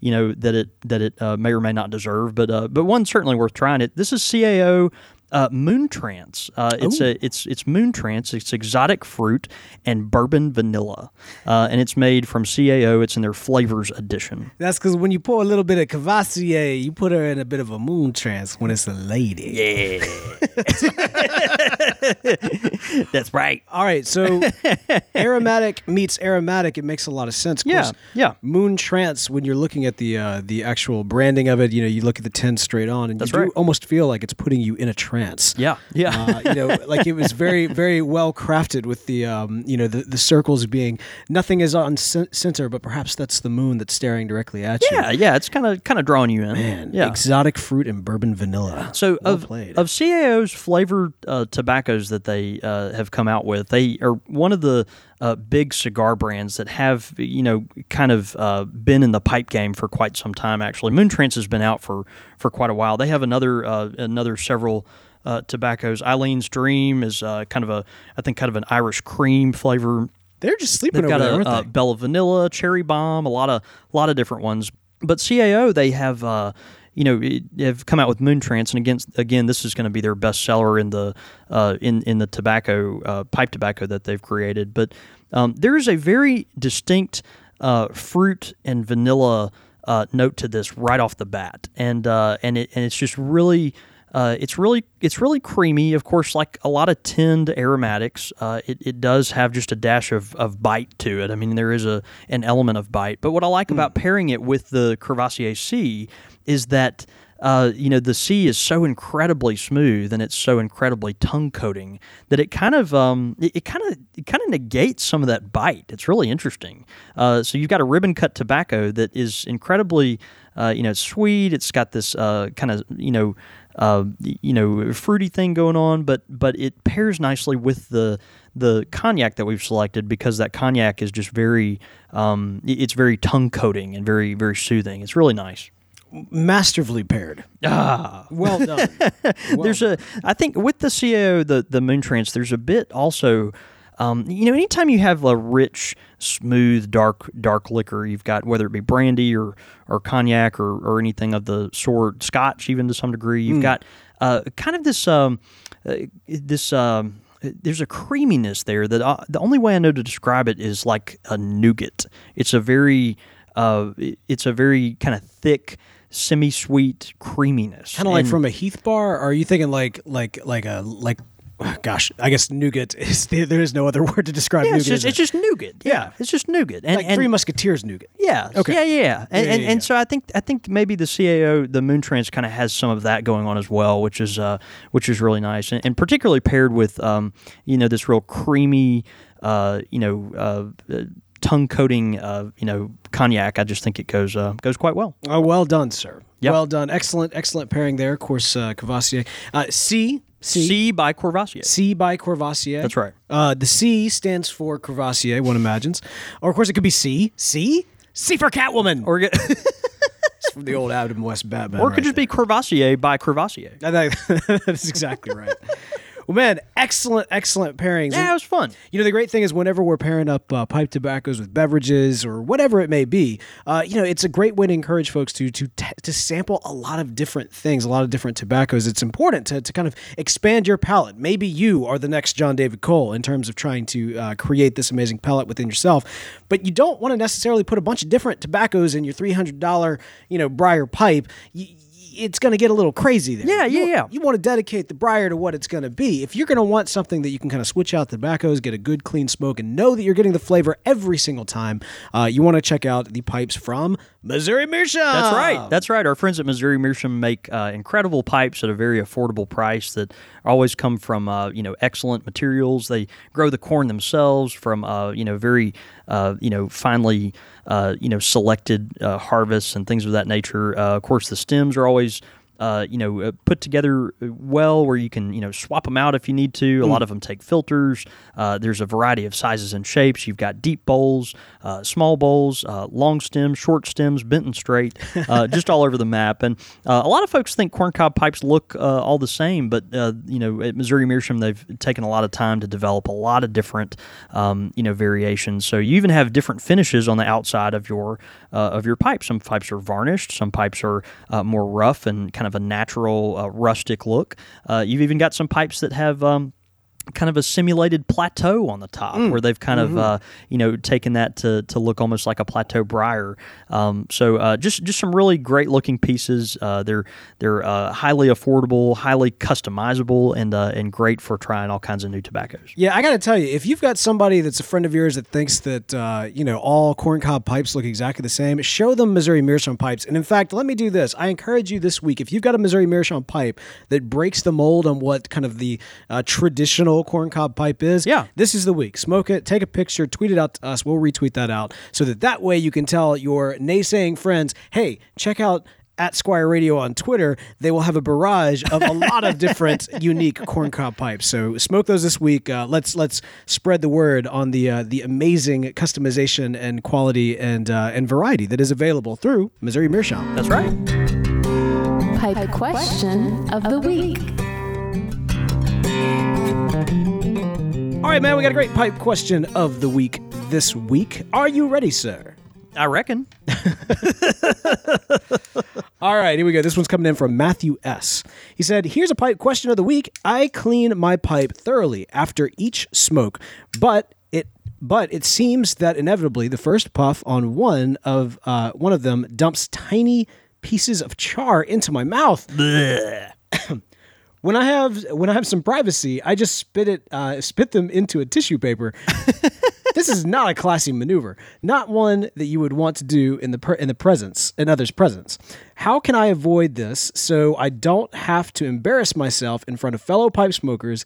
You know that it that it uh, may or may not deserve, but uh, but one certainly worth trying. It. This is CAO. Uh, Moon Trance. Uh, it's a it's it's Moon Trance. It's exotic fruit and bourbon vanilla, uh, and it's made from CAO. It's in their flavors edition. That's because when you pour a little bit of Courvoisier, you put her in a bit of a moon trance when it's a lady. Yeah, that's right. All right, so aromatic meets aromatic. It makes a lot of sense. Of Yeah, course, yeah. Moon Trance. When you're looking at the uh, the actual branding of it, you know, you look at the tin straight on, and That's you do right. almost feel like it's putting you in a trance. Yeah, yeah. Uh, you know, like it was very, very well crafted with the, um, you know, the, the circles being nothing is on cen- center, but perhaps that's the moon that's staring directly at you. yeah, yeah. It's kind of kind of drawing you in. Man, yeah. exotic fruit and bourbon vanilla. So Well of played. of CAO's flavored uh, tobaccos that they uh, have come out with, they are one of the uh, big cigar brands that have you know kind of uh, been in the pipe game for quite some time. Actually, Moon Trance has been out for for quite a while. They have another uh, another several. Uh, tobaccos. Eileen's Dream is uh, kind of a, I think, kind of an Irish cream flavor. They're just sleeping They've over got there, a, uh? Bella Vanilla, Cherry Bomb, a lot of lot of different ones. But CAO they have uh, you know have come out with Moon Trance, and again again this is going to be their best seller in the uh, in in the tobacco uh, pipe tobacco that they've created. But um, there is a very distinct uh, fruit and vanilla uh, note to this right off the bat, and uh, and it and it's just really. Uh, it's really it's really creamy. Of course, like a lot of tinned aromatics, uh, it, it does have just a dash of, of bite to it. I mean, there is a an element of bite. But what I like about pairing it with the Courvoisier C is that uh, you know the C is so incredibly smooth and it's so incredibly tongue coating that it kind of um, it kind of it kind of negates some of that bite. It's really interesting. Uh, so you've got a ribbon cut tobacco that is incredibly uh, you know sweet. It's got this uh, kind of you know uh, you know fruity thing going on, but but it pairs nicely with the the cognac that we've selected because that cognac is just very um, it's very tongue coating and very very soothing. It's really nice. Masterfully paired. Ah, Well done. Well there's a I think with the CAO the the Moon Trance there's a bit also um, you know anytime you have a rich smooth dark dark liquor you've got whether it be brandy or or cognac or, or anything of the sort scotch even to some degree you've got uh, kind of this um, uh, this um, there's a creaminess there that uh, the only way I know to describe it is like a nougat. It's a very uh, it's a very kind of thick, semi-sweet creaminess. kind of like from a Heath bar. Or are you thinking like like like a like? Gosh, I guess nougat is there is no other word to describe yeah, nougat. it's just, it's just nougat. Yeah, it's just nougat. And, like and Three Musketeers nougat. yeah, Okay. yeah, yeah, yeah. And, Yeah, and, yeah, and yeah. so I think I think maybe the CAO, the Moon Trance, kind of has some of that going on as well, which is uh, which is really nice, and, and particularly paired with um, you know this real creamy. uh, you know. Uh, Tongue coating, uh, you know, cognac. I just think it goes uh, goes quite well. Oh, well done, sir. Yep. Well done. Excellent, excellent pairing there. Of course, uh, Courvoisier. Uh, C, C, C by Courvoisier. C by Courvoisier. That's right. Uh, the C stands for Courvoisier, one imagines. Or, of course, it could be C. C? C for Catwoman. Or it, It's from the old Adam West Batman. or it right could just be Courvoisier by Courvoisier. there. that is exactly right. Well, man, excellent, excellent pairings. Yeah, it was fun. You know, the great thing is whenever we're pairing up uh, pipe tobaccos with beverages or whatever it may be, uh, you know, it's a great way to encourage folks to to t- to sample a lot of different things, a lot of different tobaccos. It's important to, to kind of expand your palate. Maybe you are the next John David Cole in terms of trying to uh, create this amazing palate within yourself, but you don't want to necessarily put a bunch of different tobaccos in your three hundred dollar, you know, briar pipe. Y- it's going to get a little crazy there. Yeah, yeah, You- yeah. You want to dedicate the briar to what it's going to be. If you're going to want something that you can kind of switch out the tobaccos, get a good clean smoke, and know that you're getting the flavor every single time, uh, you want to check out the pipes from Missouri Meerschaum. That's right. That's right. Our friends at Missouri Meerschaum make uh, incredible pipes at a very affordable price that always come from uh, you know excellent materials. They grow the corn themselves from uh, you know very uh, you know finely uh, you know selected uh, harvests and things of that nature. Of course, the stems are always uh, you know, uh, put together well where you can, you know, swap them out if you need to. A lot of them take filters. Uh, there's a variety of sizes and shapes. You've got deep bowls, uh, small bowls, uh, long stems, short stems, bent and straight, uh, just all over the map. And uh, a lot of folks think corncob pipes look uh, all the same, but uh, you know, at Missouri Meerschaum, they've taken a lot of time to develop a lot of different, um, you know, variations. So you even have different finishes on the outside of your uh, of your pipe. Some pipes are varnished. Some pipes are uh, more rough and kind of a natural uh, rustic look. Uh, you've even got some pipes that have. Um, kind of a simulated plateau on the top where they've kind of uh, you know taken that to, to look almost like a plateau briar um, so uh, just just some really great looking pieces. Uh, they're they're uh, highly affordable highly customizable and uh, and great for trying all kinds of new tobaccos. Yeah, I got to tell you, if you've got somebody that's a friend of yours that thinks that uh, you know all corncob pipes look exactly the same, show them Missouri Meerschaum pipes. And in fact, let me do this. I encourage you this week if you've got a Missouri Meerschaum pipe that breaks the mold on what kind of the uh, traditional corncob pipe is. Yeah. this is the week. Smoke it, take a picture, tweet it out to us. We'll retweet that out so that that way you can tell your naysaying friends, hey, check out at Squire Radio on Twitter, they will have a barrage of a lot of different unique corncob pipes. So smoke those this week. Uh, let's let's spread the word on the uh, the amazing customization and quality and uh, and variety that is available through Missouri Meerschaum. that's right Pipe question of the week. All right, man, we got a great pipe question of the week this week. Are you ready, sir? i reckon All right, here we go. This one's coming in from Matthew S. He said, Here's a pipe question of the week. I clean my pipe thoroughly after each smoke, but it but it seems that inevitably the first puff on one of uh, one of them dumps tiny pieces of char into my mouth. when I have when I have some privacy, I just spit it uh, spit them into a tissue paper. this is not a classy maneuver, not one that you would want to do in the in the presence in others' presence. How can I avoid this so I don't have to embarrass myself in front of fellow pipe smokers?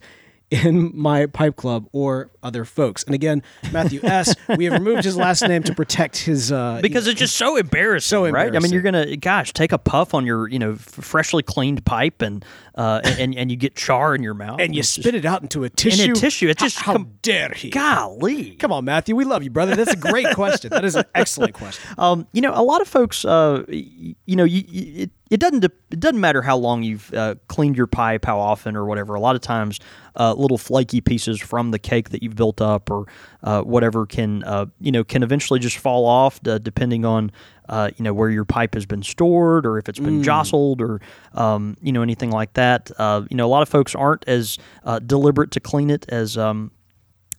In my pipe club or other folks, and again, Matthew S. we have removed his last name to protect his uh, because it's just so embarrassing, So right? I mean, you're gonna, gosh, take a puff on your, you know, freshly cleaned pipe, and uh, and and you get char in your mouth, and you spit it out into a tissue. In a tissue. It's just how, com- dare he? golly. Come on, Matthew. We love you, brother. That's a great question. That is an excellent question. Um, you know, a lot of folks, uh, you know, you, you, it, it doesn't de- it doesn't matter how long you've uh, cleaned your pipe, how often or whatever. A lot of times, uh, little flaky pieces from the cake that you've built up or uh, whatever can uh, you know can eventually just fall off, uh, depending on uh, you know where your pipe has been stored or if it's been jostled or um, you know anything like that. Uh, you know, a lot of folks aren't as uh, deliberate to clean it as um,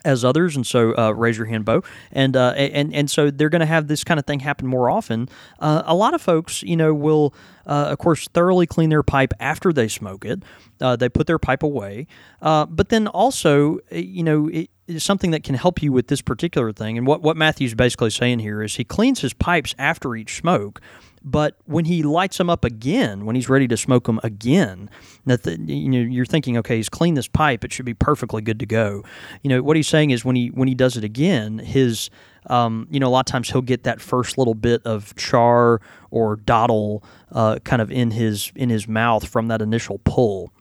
as others, and so uh, raise your hand, Beau. And uh, and and so they're going to have this kind of thing happen more often. Uh, a lot of folks, you know, will uh, of course thoroughly clean their pipe after they smoke it. Uh, they put their pipe away, uh, but then also, uh, you know. It, something that can help you with this particular thing, and what what Matthew's basically saying here is he cleans his pipes after each smoke, But when he lights them up again, when he's ready to smoke them again, that the, you know you're thinking, okay, he's cleaned this pipe; it should be perfectly good to go. You know what he's saying is when he when he does it again, his um, you know, a lot of times he'll get that first little bit of char or dottle uh, kind of in his in his mouth from that initial pull.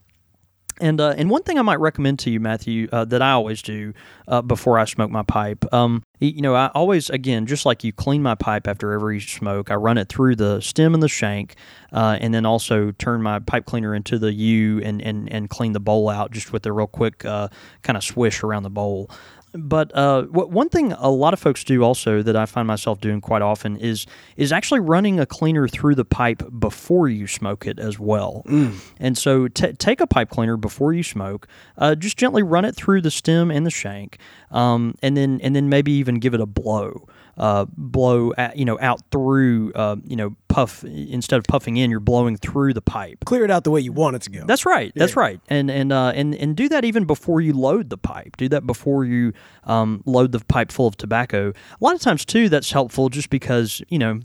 And uh, and one thing I might recommend to you, Matthew, uh, that I always do uh, before I smoke my pipe, um, you know, I always again just like you clean my pipe after every smoke, I run it through the stem and the shank, uh, and then also turn my pipe cleaner into the U and and and clean the bowl out just with a real quick uh, kind of swish around the bowl. But uh, what, one thing a lot of folks do also that I find myself doing quite often is is actually running a cleaner through the pipe before you smoke it as well. And so t- take a pipe cleaner before you smoke, uh, just gently run it through the stem and the shank, um, and then and then maybe even give it a blow. Uh, blow at, you know out through uh, you know puff instead of puffing in you're blowing through the pipe Clear it out the way you want it to go. that's right. That's right. And and uh, and and do that even before you load the pipe. Do that before you um, load the pipe full of tobacco. A lot of times too, that's helpful just because you know.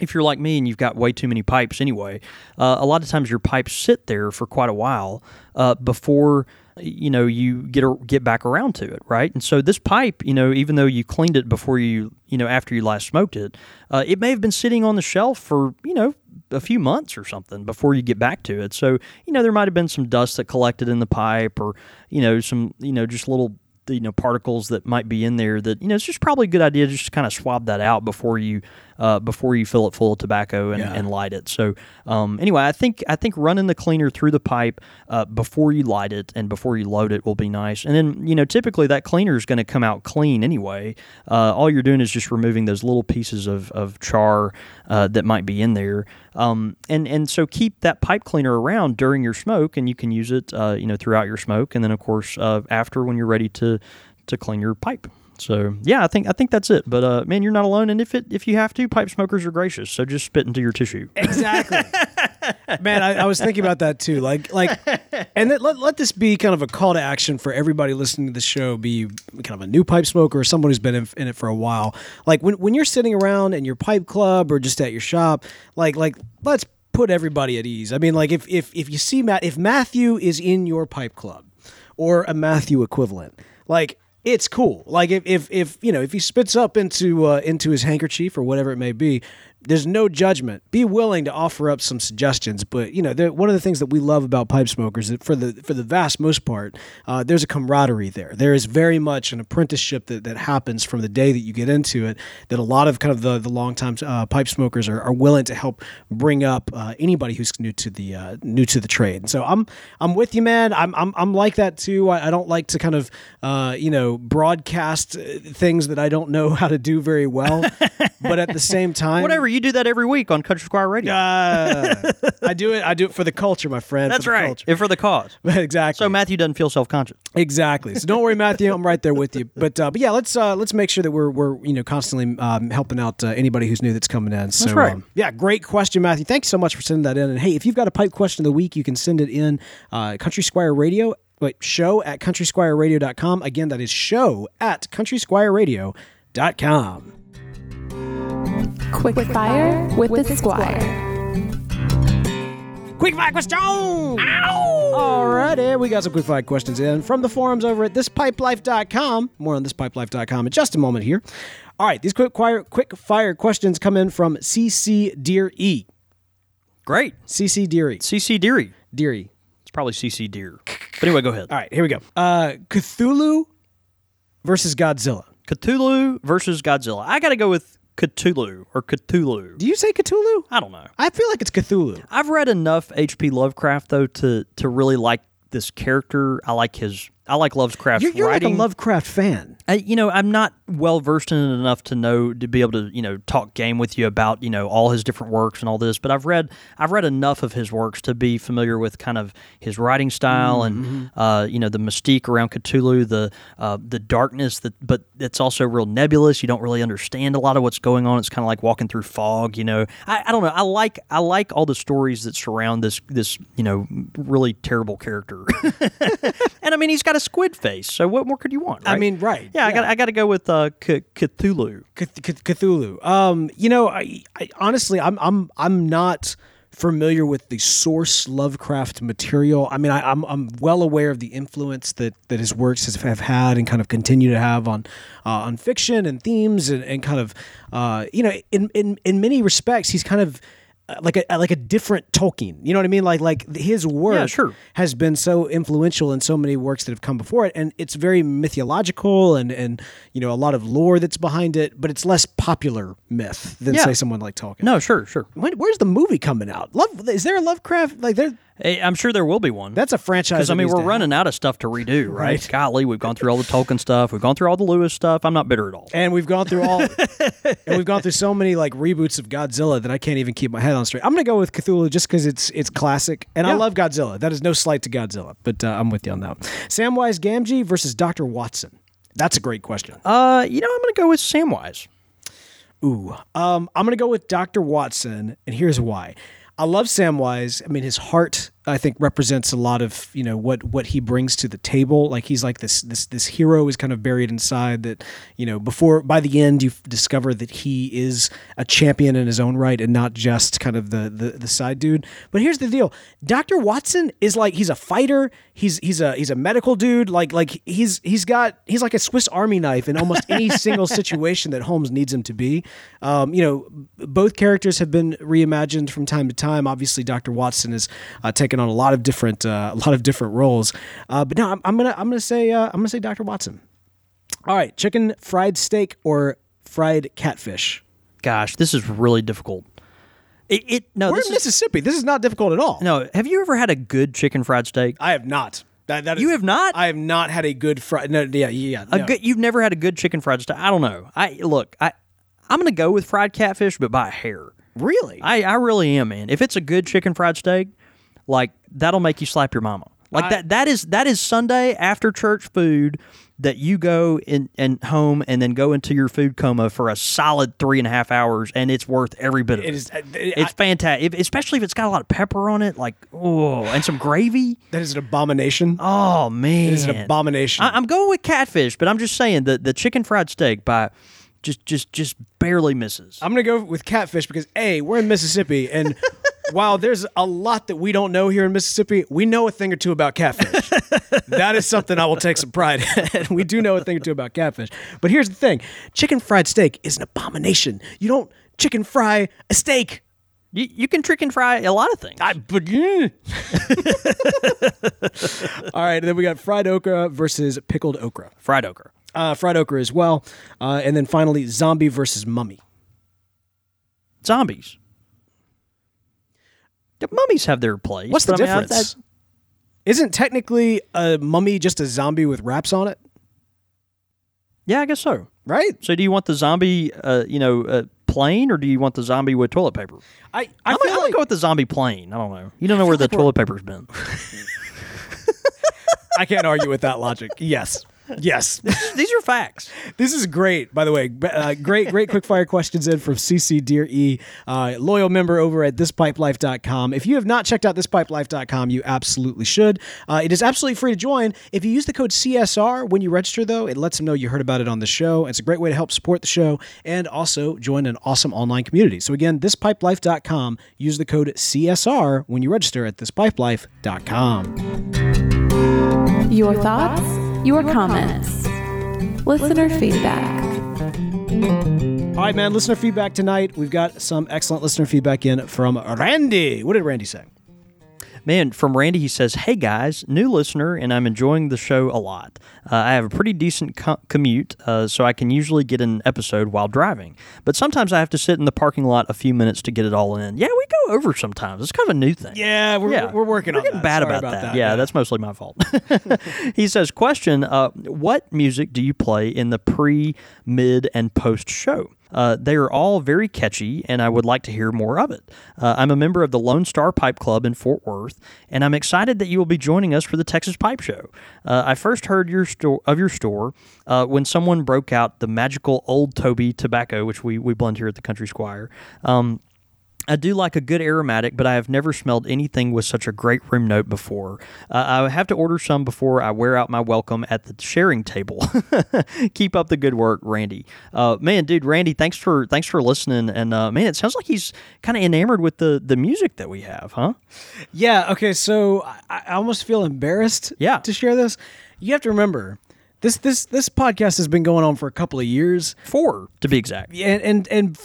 If you're like me and you've got way too many pipes anyway, uh, a lot of times your pipes sit there for quite a while uh, before you know you get a, get back around to it, right? And so this pipe, you know, even though you cleaned it before you you know after you last smoked it, uh, it may have been sitting on the shelf for you know a few months or something before you get back to it. So you know there might have been some dust that collected in the pipe, or you know some you know just little you know particles that might be in there that you know it's just probably a good idea just to kind of swab that out before you uh, before you fill it full of tobacco and, Yeah. and light it. So um, anyway, I think I think running the cleaner through the pipe uh, before you light it and before you load it will be nice. And then you know typically that cleaner is going to come out clean anyway. Uh, all you're doing is just removing those little pieces of, of char uh, that might be in there. Um, and and so keep that pipe cleaner around during your smoke, and you can use it uh, you know throughout your smoke, and then of course uh, after when you're ready to to clean your pipe. So yeah, I think I think that's it. But uh, man, you're not alone, and if it if you have to, pipe smokers are gracious. So just spit into your tissue. Exactly. Man, I, I was thinking about that too. Like, like, and let, let, let this be kind of a call to action for everybody listening to the show. Be kind of a new pipe smoker or someone who's been in, in it for a while. Like when when you're sitting around in your pipe club or just at your shop, like like let's put everybody at ease. I mean, like if if if you see Matt, if Matthew is in your pipe club or a Matthew equivalent, like it's cool. Like if if if you know if he spits up into uh, into his handkerchief or whatever it may be, there's no judgment. Be willing to offer up some suggestions. But you know, one of the things that we love about pipe smokers, that for the for the vast most part, uh, there's a camaraderie there. There is very much an apprenticeship that, that happens from the day that you get into it. That a lot of kind of the the longtime uh, pipe smokers are, are willing to help bring up uh, anybody who's new to the uh, new to the trade. And so I'm I'm with you, man. I'm I'm, I'm like that too. I, I don't like to kind of uh, you know broadcast uh, things that I don't know how to do very well. but at the same time, Whatever you do that every week on Country Squire Radio. uh, I do it. I do it for the culture, my friend. That's for the right, Culture. and for the cause. exactly. So Matthew doesn't feel self conscious. Exactly. So don't worry, Matthew. I'm right there with you. But uh, but yeah, let's uh, let's make sure that we're we're you know constantly um, helping out uh, anybody who's new that's coming in. So, right. Um, yeah, great question, Matthew. Thanks so much for sending that in. And hey, if you've got a pipe question of the week, you can send it in uh, Country Squire Radio. Wait, show at countrysquireradio.com. Again, that is show at countrysquireradio.com. Quick fire with, the squire. Quick fire question! Ow! Alrighty, we got some quick fire questions in from the forums over at thispipelife.com. More on thispipelife.com in just a moment here. All right, these quick fire, quick fire questions come in from CC Deer E. Great. CC Deary. CC Deary. Deary. It's probably CC Deer. But anyway, go ahead. All right, here we go. Uh, Cthulhu versus Godzilla. Cthulhu versus Godzilla. I got to go with Cthulhu or Cthulhu. Do you say Cthulhu? I don't know. I feel like it's Cthulhu. I've read enough H.P. Lovecraft though to to really like this character. I like his. I like Lovecraft. You're, you're like a Lovecraft fan. I, you know, I'm not well versed in it enough to know to be able to, you know, talk game with you about, you know, all his different works and all this. But I've read, I've read enough of his works to be familiar with kind of his writing style and, uh, you know, the mystique around Cthulhu, the uh, the darkness that, but it's also real nebulous. You don't really understand a lot of what's going on. It's kind of like walking through fog. You know, I, I don't know. I like I like all the stories that surround this this you know really terrible character. and I mean, he's got a squid face. So what more could you want? I mean, right. Yeah, I got I got to go with uh, C- Cthulhu? Cth- Cth- Cthulhu. Um, you know, I, I honestly, I'm, I'm, I'm not familiar with the source Lovecraft material. I mean, I, I'm, I'm well aware of the influence that, that his works has, have had and kind of continue to have on, uh, on fiction and themes and, and kind of, uh, you know, in, in, in many respects, he's kind of. Uh, Like a like a different Tolkien, you know what I mean? Like like his work Yeah, sure. has been so influential in so many works that have come before it, and it's very mythological and and you know a lot of lore that's behind it, but it's less popular myth than Yeah. say someone like Tolkien. No, sure, sure. when, where's the movie coming out? Love is there a Lovecraft like there? Hey, I'm sure there will be one. That's a franchise. because I mean we're running out of stuff to redo, right? Right. Golly, we've gone through all the Tolkien stuff, we've gone through all the Lewis stuff. I'm not bitter at all. And we've gone through all, and we've gone through so many like reboots of Godzilla that I can't even keep my head on straight. I'm gonna go with Cthulhu just because it's it's classic, and I love Godzilla. That is no slight to Godzilla, but uh, I'm with you on that. Samwise Gamgee versus Doctor Watson. That's a great question. Uh, you know, I'm going to go with Samwise. Ooh, um, I'm gonna go with Doctor Watson, and here's why. I love Samwise. I mean, his heart, I think, represents a lot of you know what what he brings to the table. Like he's like this this this hero is kind of buried inside that you know before by the end you discover that he is a champion in his own right and not just kind of the the, the side dude. But here's the deal: Doctor Watson is like he's a fighter. He's he's a he's a medical dude. Like like he's he's got he's like a Swiss Army knife in almost any single situation that Holmes needs him to be. Um, you know, both characters have been reimagined from time to time. Obviously, Doctor Watson has uh, taken on a lot of different uh, a lot of different roles. Uh, but no, I'm, I'm gonna I'm gonna say uh, I'm gonna say Doctor Watson. All right, chicken fried steak or fried catfish. Gosh, this is really difficult. It, it no, We're this in is, Mississippi. This is not difficult at all. no. Have you ever had a good chicken fried steak? I have not. That, that You have not? I have not had a good fried. No, yeah, yeah. A no. good, you've never had a good chicken fried steak? I don't know. I look, I I'm going to go with fried catfish, but by a hair. really. I, I really am, man. If it's a good chicken fried steak, like that'll make you slap your mama. Like I- that that is that is Sunday after church food that you go in and home and then go into your food coma for a solid three and a half hours and it's worth every bit of it. It is. uh, it- it's fantastic, especially if it's got a lot of pepper on it, like oh, and some gravy. that is an abomination. Oh man, it is an abomination. I, I'm going with catfish, but I'm just saying that the chicken fried steak by just just just barely misses. I'm gonna go with catfish because a we're in Mississippi, and while there's a lot that we don't know here in Mississippi, we know a thing or two about catfish. that is something I will take some pride in. we do know a thing or two about catfish. But here's the thing: chicken fried steak is an abomination. You don't chicken fry a steak. You, you can chicken fry a lot of things. I, but yeah. All right, then we got fried okra versus pickled okra. Fried okra. Uh, fried okra as well, uh, and then finally zombie versus mummy. zombies. The mummies have their place. What's the but I mean, I- difference? that- Isn't technically a mummy just a zombie with wraps on it? yeah, I guess so. Right? So, do you want the zombie, uh, you know, uh, plain, or do you want the zombie with toilet paper? I, I I'm, feel gonna, I'm gonna like go with the zombie plain. I don't know. You don't know where the toilet paper's been. I can't argue with that logic. Yes. Yes. These are facts. this is great, by the way. Uh, great, great quick fire questions in from CC Dear E, uh, loyal member over at thispipelife.com. If you have not checked out thispipelife.com, you absolutely should. Uh, it is absolutely free to join. If you use the code CSR when you register, though, it lets them know you heard about it on the show. It's a great way to help support the show and also join an awesome online community. So, again, thispipelife.com. Use the code CSR when you register at thispipelife.com. Your thoughts, your comments, listener feedback. All right, man. Listener feedback tonight. We've got some excellent listener feedback in from Randy. What did Randy say? Man, from Randy, he says, Hey guys, new listener, and I'm enjoying the show a lot. Uh, I have a pretty decent co- commute, uh, so I can usually get an episode while driving. But sometimes I have to sit in the parking lot a few minutes to get it all in. Yeah, we go over sometimes. It's kind of a new thing. Yeah, we're, Yeah. we're working We're on getting that. bad Sorry about, that. Yeah, that's mostly my fault. he says, "Question: uh, What music do you play in the pre, mid, and post show? Uh, they are all very catchy, and I would like to hear more of it. Uh, I'm a member of the Lone Star Pipe Club in Fort Worth, and I'm excited that you will be joining us for the Texas Pipe Show. Uh, I first heard your store of your store uh, when someone broke out the magical Old Toby tobacco, which we we blend here at the Country Squire." Um, I do like a good aromatic, but I have never smelled anything with such a great room note before. Uh, I have to order some before I wear out my welcome at the sharing table. Keep up the good work, Randy. Uh, man, dude, Randy, thanks for thanks for listening. And uh, man, it sounds like he's kind of enamored with the the music that we have, huh? Yeah. Okay. So I, I almost feel embarrassed. Yeah. To share this, you have to remember this this this podcast has been going on for a couple of years, Four to be exact. and and and.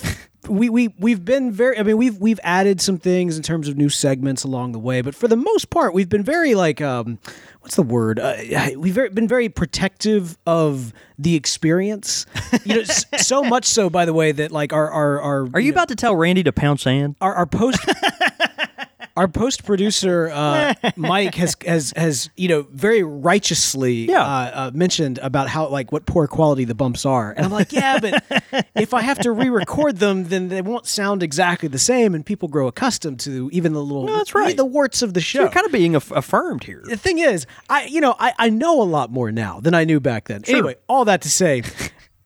We, we we've been very I mean we've we've added some things in terms of new segments along the way but for the most part we've been very like um what's the word uh, we've very, been very protective of the experience you know so much so by the way that like our our, our Are you about to tell Randy to pound sand? our, our post our post producer uh, Mike has has has you know very righteously Yeah. uh, uh, mentioned about how like what poor quality the bumps are, and I'm like, yeah, but if I have to re-record them, then they won't sound exactly the same, and people grow accustomed to even the little No, that's right. the warts of the show. You're kind of being aff- affirmed here. the thing is, I you know I, I know a lot more now than I knew back then. Anyway, all that to say.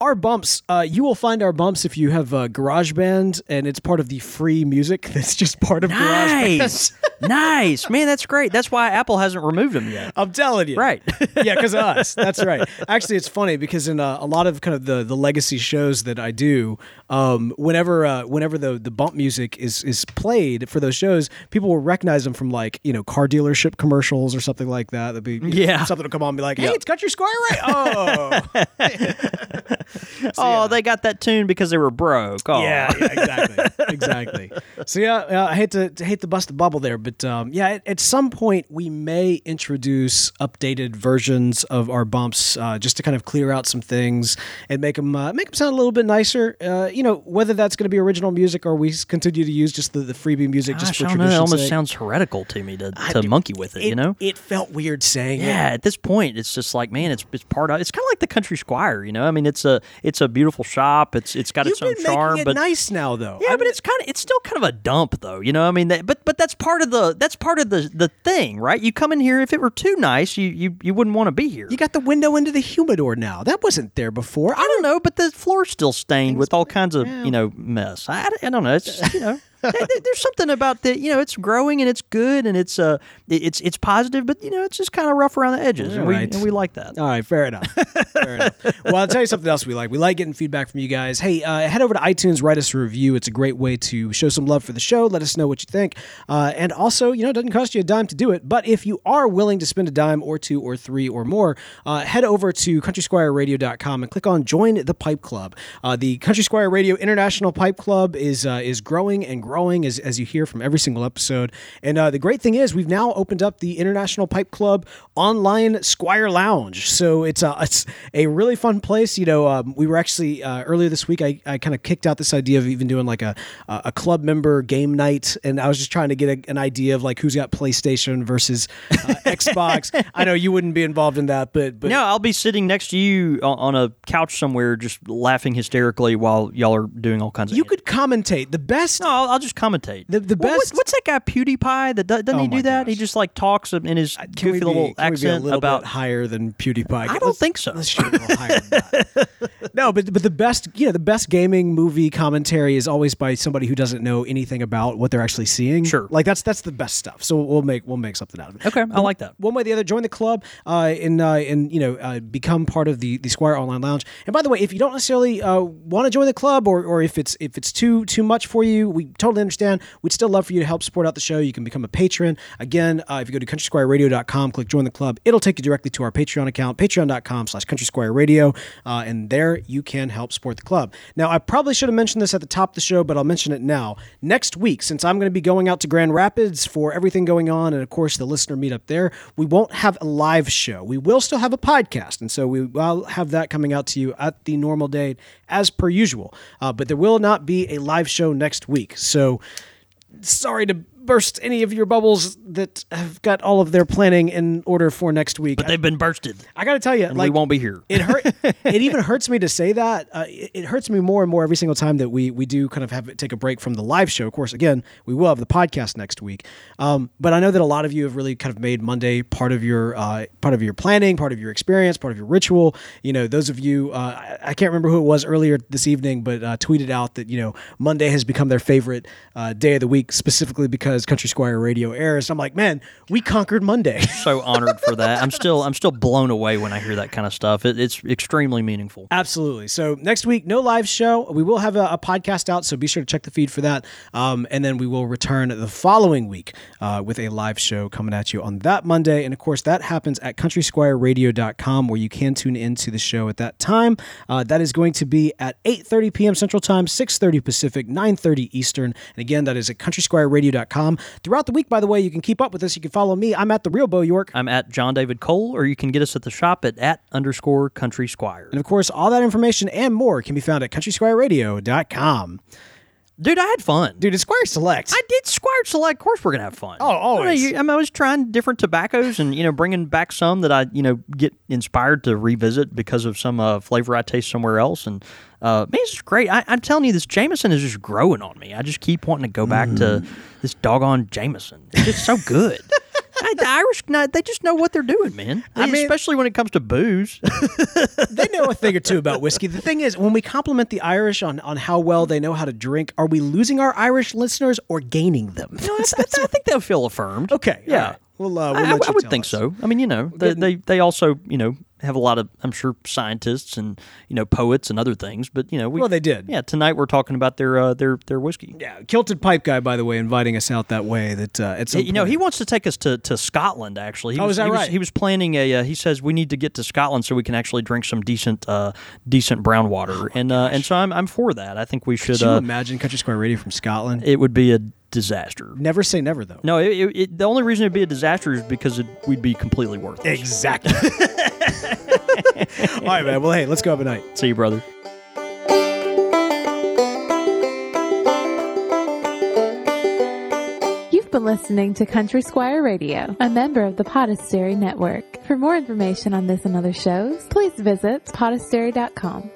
Our bumps, uh, you will find our bumps if you have uh, GarageBand, and it's part of the free music that's just part of GarageBand. Nice, nice, man. That's great. That's why Apple hasn't removed them yet. I'm telling you. Right. yeah, because of us. That's right. Actually, it's funny because in uh, a lot of kind of the, the legacy shows that I do, um, whenever uh, whenever the, the bump music is is played for those shows, people will recognize them from like you know car dealership commercials or something like that. That'd be you know, Yeah. something will come on and be like, hey, it's Country Squire right? Oh, oh, they got that tune because they were broke. Oh. Yeah, yeah, exactly, exactly. So yeah, uh, I hate to, hate to bust the bubble there, but um, yeah, at, at some point we may introduce updated versions of our bumps uh, just to kind of clear out some things and make them uh, make them sound a little bit nicer. Uh, you know, whether that's going to be original music or we continue to use just the, the freebie music just for I don't know. It almost sake. sounds heretical to me to, to monkey with it, It, You know? it felt weird saying it. yeah, at this point, it's just like, man, it's it's part of. It's kind of like the Country Squire, you know. I mean, it's a it's a beautiful shop. It's it's got You've its own charm, it but nice now, though. yeah, I but it's kind of it's still kind of a dump, though. You know, I mean, that, but but that's part of the that's part of the the thing, right? You come in here, if it were too nice, you you, you wouldn't want to be here. you got the window into the humidor now. That wasn't there before. I don't know, but the floor's still stained with all kinds of you know mess. I, I don't know. It's you know. There- there- There's something about that, you know. It's growing and it's good and it's uh, it's it's positive, but you know, it's just kind of rough around the edges, and we and we like that. All right, fair enough. fair enough. Well, I'll tell you something else we like. We like getting feedback from you guys. Hey, uh, head over to iTunes, write us a review. It's a great way to show some love for the show. Let us know what you think. Uh, and also, you know, it doesn't cost you a dime to do it. But if you are willing to spend a dime or two or three or more, uh, head over to countrysquireradio.com and click on Join the Pipe Club. Uh, the Country Squire Radio International Pipe Club is uh, is growing and growing as, as you hear from every single episode. And uh, the great thing is, we've now opened up the International Pipe Club online Squire Lounge. So it's a it's a really fun place. You know, um, we were actually uh, earlier this week. I, I kind of kicked out this idea of even doing like a a club member game night, and I was just trying to get a, an idea of like who's got PlayStation versus uh, Xbox. I know you wouldn't be involved in that, but but No, I'll be sitting next to you on, on a couch somewhere, just laughing hysterically while y'all are doing all kinds of. you could commentate the best. No, I'll, I'll just commentate. The- the best- What, what's that guy PewDiePie? That doesn't Oh he do that? He just like talks in his Can goofy be- little can we be a accent little about. higher than PewDiePie. I don't Let's- think so. Let's shoot a little higher than that. no, but but the best you know the best gaming movie commentary is always by somebody who doesn't know anything about what they're actually seeing. Sure. like that's that's the best stuff. So we'll make we'll make something out of it. Okay, I like that. One way or the other, join the club uh, and uh, and you know uh, become part of the the Squire Online Lounge. And by the way, if you don't necessarily uh, want to join the club, or, or if it's if it's too too much for you, we totally understand. We'd still love for you to help support out the show. You can become a patron. Again, uh, if you go to countrysquireradio.com, click join the club, it'll take you directly to our Patreon account, patreon.com slash countrysquireradio, uh, and there you can help support the club. Now, I probably should have mentioned this at the top of the show, but I'll mention it now. Next week, since I'm going to be going out to Grand Rapids for everything going on, and of course the listener meetup there, we won't have a live show. We will still have a podcast, and so we will have that coming out to you at the normal date as per usual. Uh, but there will not be a live show next week. So sorry to burst any of your bubbles that have got all of their planning in order for next week. But they've been bursted. I, I got to tell you, And like we won't be here. it hurt. it even hurts me to say that. Uh, it, it hurts me more and more every single time that we we do kind of have it take a break from the live show. Of course, again, we will have the podcast next week. Um, but I know that a lot of you have really kind of made Monday part of your uh, part of your planning, part of your experience, part of your ritual. You know, those of you, uh, I, I can't remember who it was earlier this evening, but uh, tweeted out that you know Monday has become their favorite uh, day of the week, specifically because Country Squire Radio airs. I'm like, man, we conquered Monday. so honored for that. I'm still I'm still blown away when I hear that kind of stuff. It, it's extremely meaningful. Absolutely. So next week, no live show. We will have a, a podcast out, so be sure to check the feed for that. Um, and then we will return the following week uh, with a live show coming at you on that Monday. And of course, that happens at countrysquireradio.com, where you can tune into the show at that time. Uh, that is going to be at 8:30 p.m. Central Time, 6:30 Pacific, 9:30 Eastern. And again, that is at countrysquireradio.com. Throughout the week, by the way, you can keep up with us. You can follow me. I'm at the real Beau York. I'm at John David Cole, or you can get us at the shop at at underscore country squire. And of course, all that information and more can be found at countrysquireradio.com. Dude, I had fun. Dude, it's Squire Select. I did Squire Select. Of course, we're gonna have fun. Oh, always. I, mean, you- I mean, I was trying different tobaccos and you know bringing back some that I you know get inspired to revisit because of some uh, flavor I taste somewhere else. And uh, man, it's great. I, I'm telling you, this Jameson is just growing on me. I just keep wanting to go back to this doggone Jameson. It's just so good. I, the Irish, no, they just know what they're doing, man. I mean- especially when it comes to booze. they know a thing or two about whiskey. The thing is, when we compliment the Irish on, on how well they know how to drink, are we losing our Irish listeners or gaining them? No, I, I, I think they'll feel affirmed. Okay, Yeah. all right. We'll, uh, we'll I, let I you would tell think us. so. I mean, you know, they, they they also you know have a lot of I'm sure scientists and you know poets and other things. But you know, we, Well, they did. Yeah, tonight we're talking about their uh, their their whiskey. Yeah, Kilted Pipe Guy, by the way, inviting us out that way. That uh, at some You know, he wants to take us to, to Scotland. Actually, he Oh, was, is that he was- right? he was planning a. Uh, he says we need to get to Scotland so we can actually drink some decent uh, decent brown water, and uh, and so I'm I'm for that. I think we should. Could you Uh, imagine Country Squire Radio from Scotland? it would be a disaster. Never say never, though. No, it, it, it, the only reason it'd be a disaster is because it, we'd be completely worthless. Exactly. All right, man. Well, hey, let's go have a night. See you, brother. You've been listening to Country Squire Radio, a member of the Podastery Network. For more information on this and other shows, please visit podastery.com.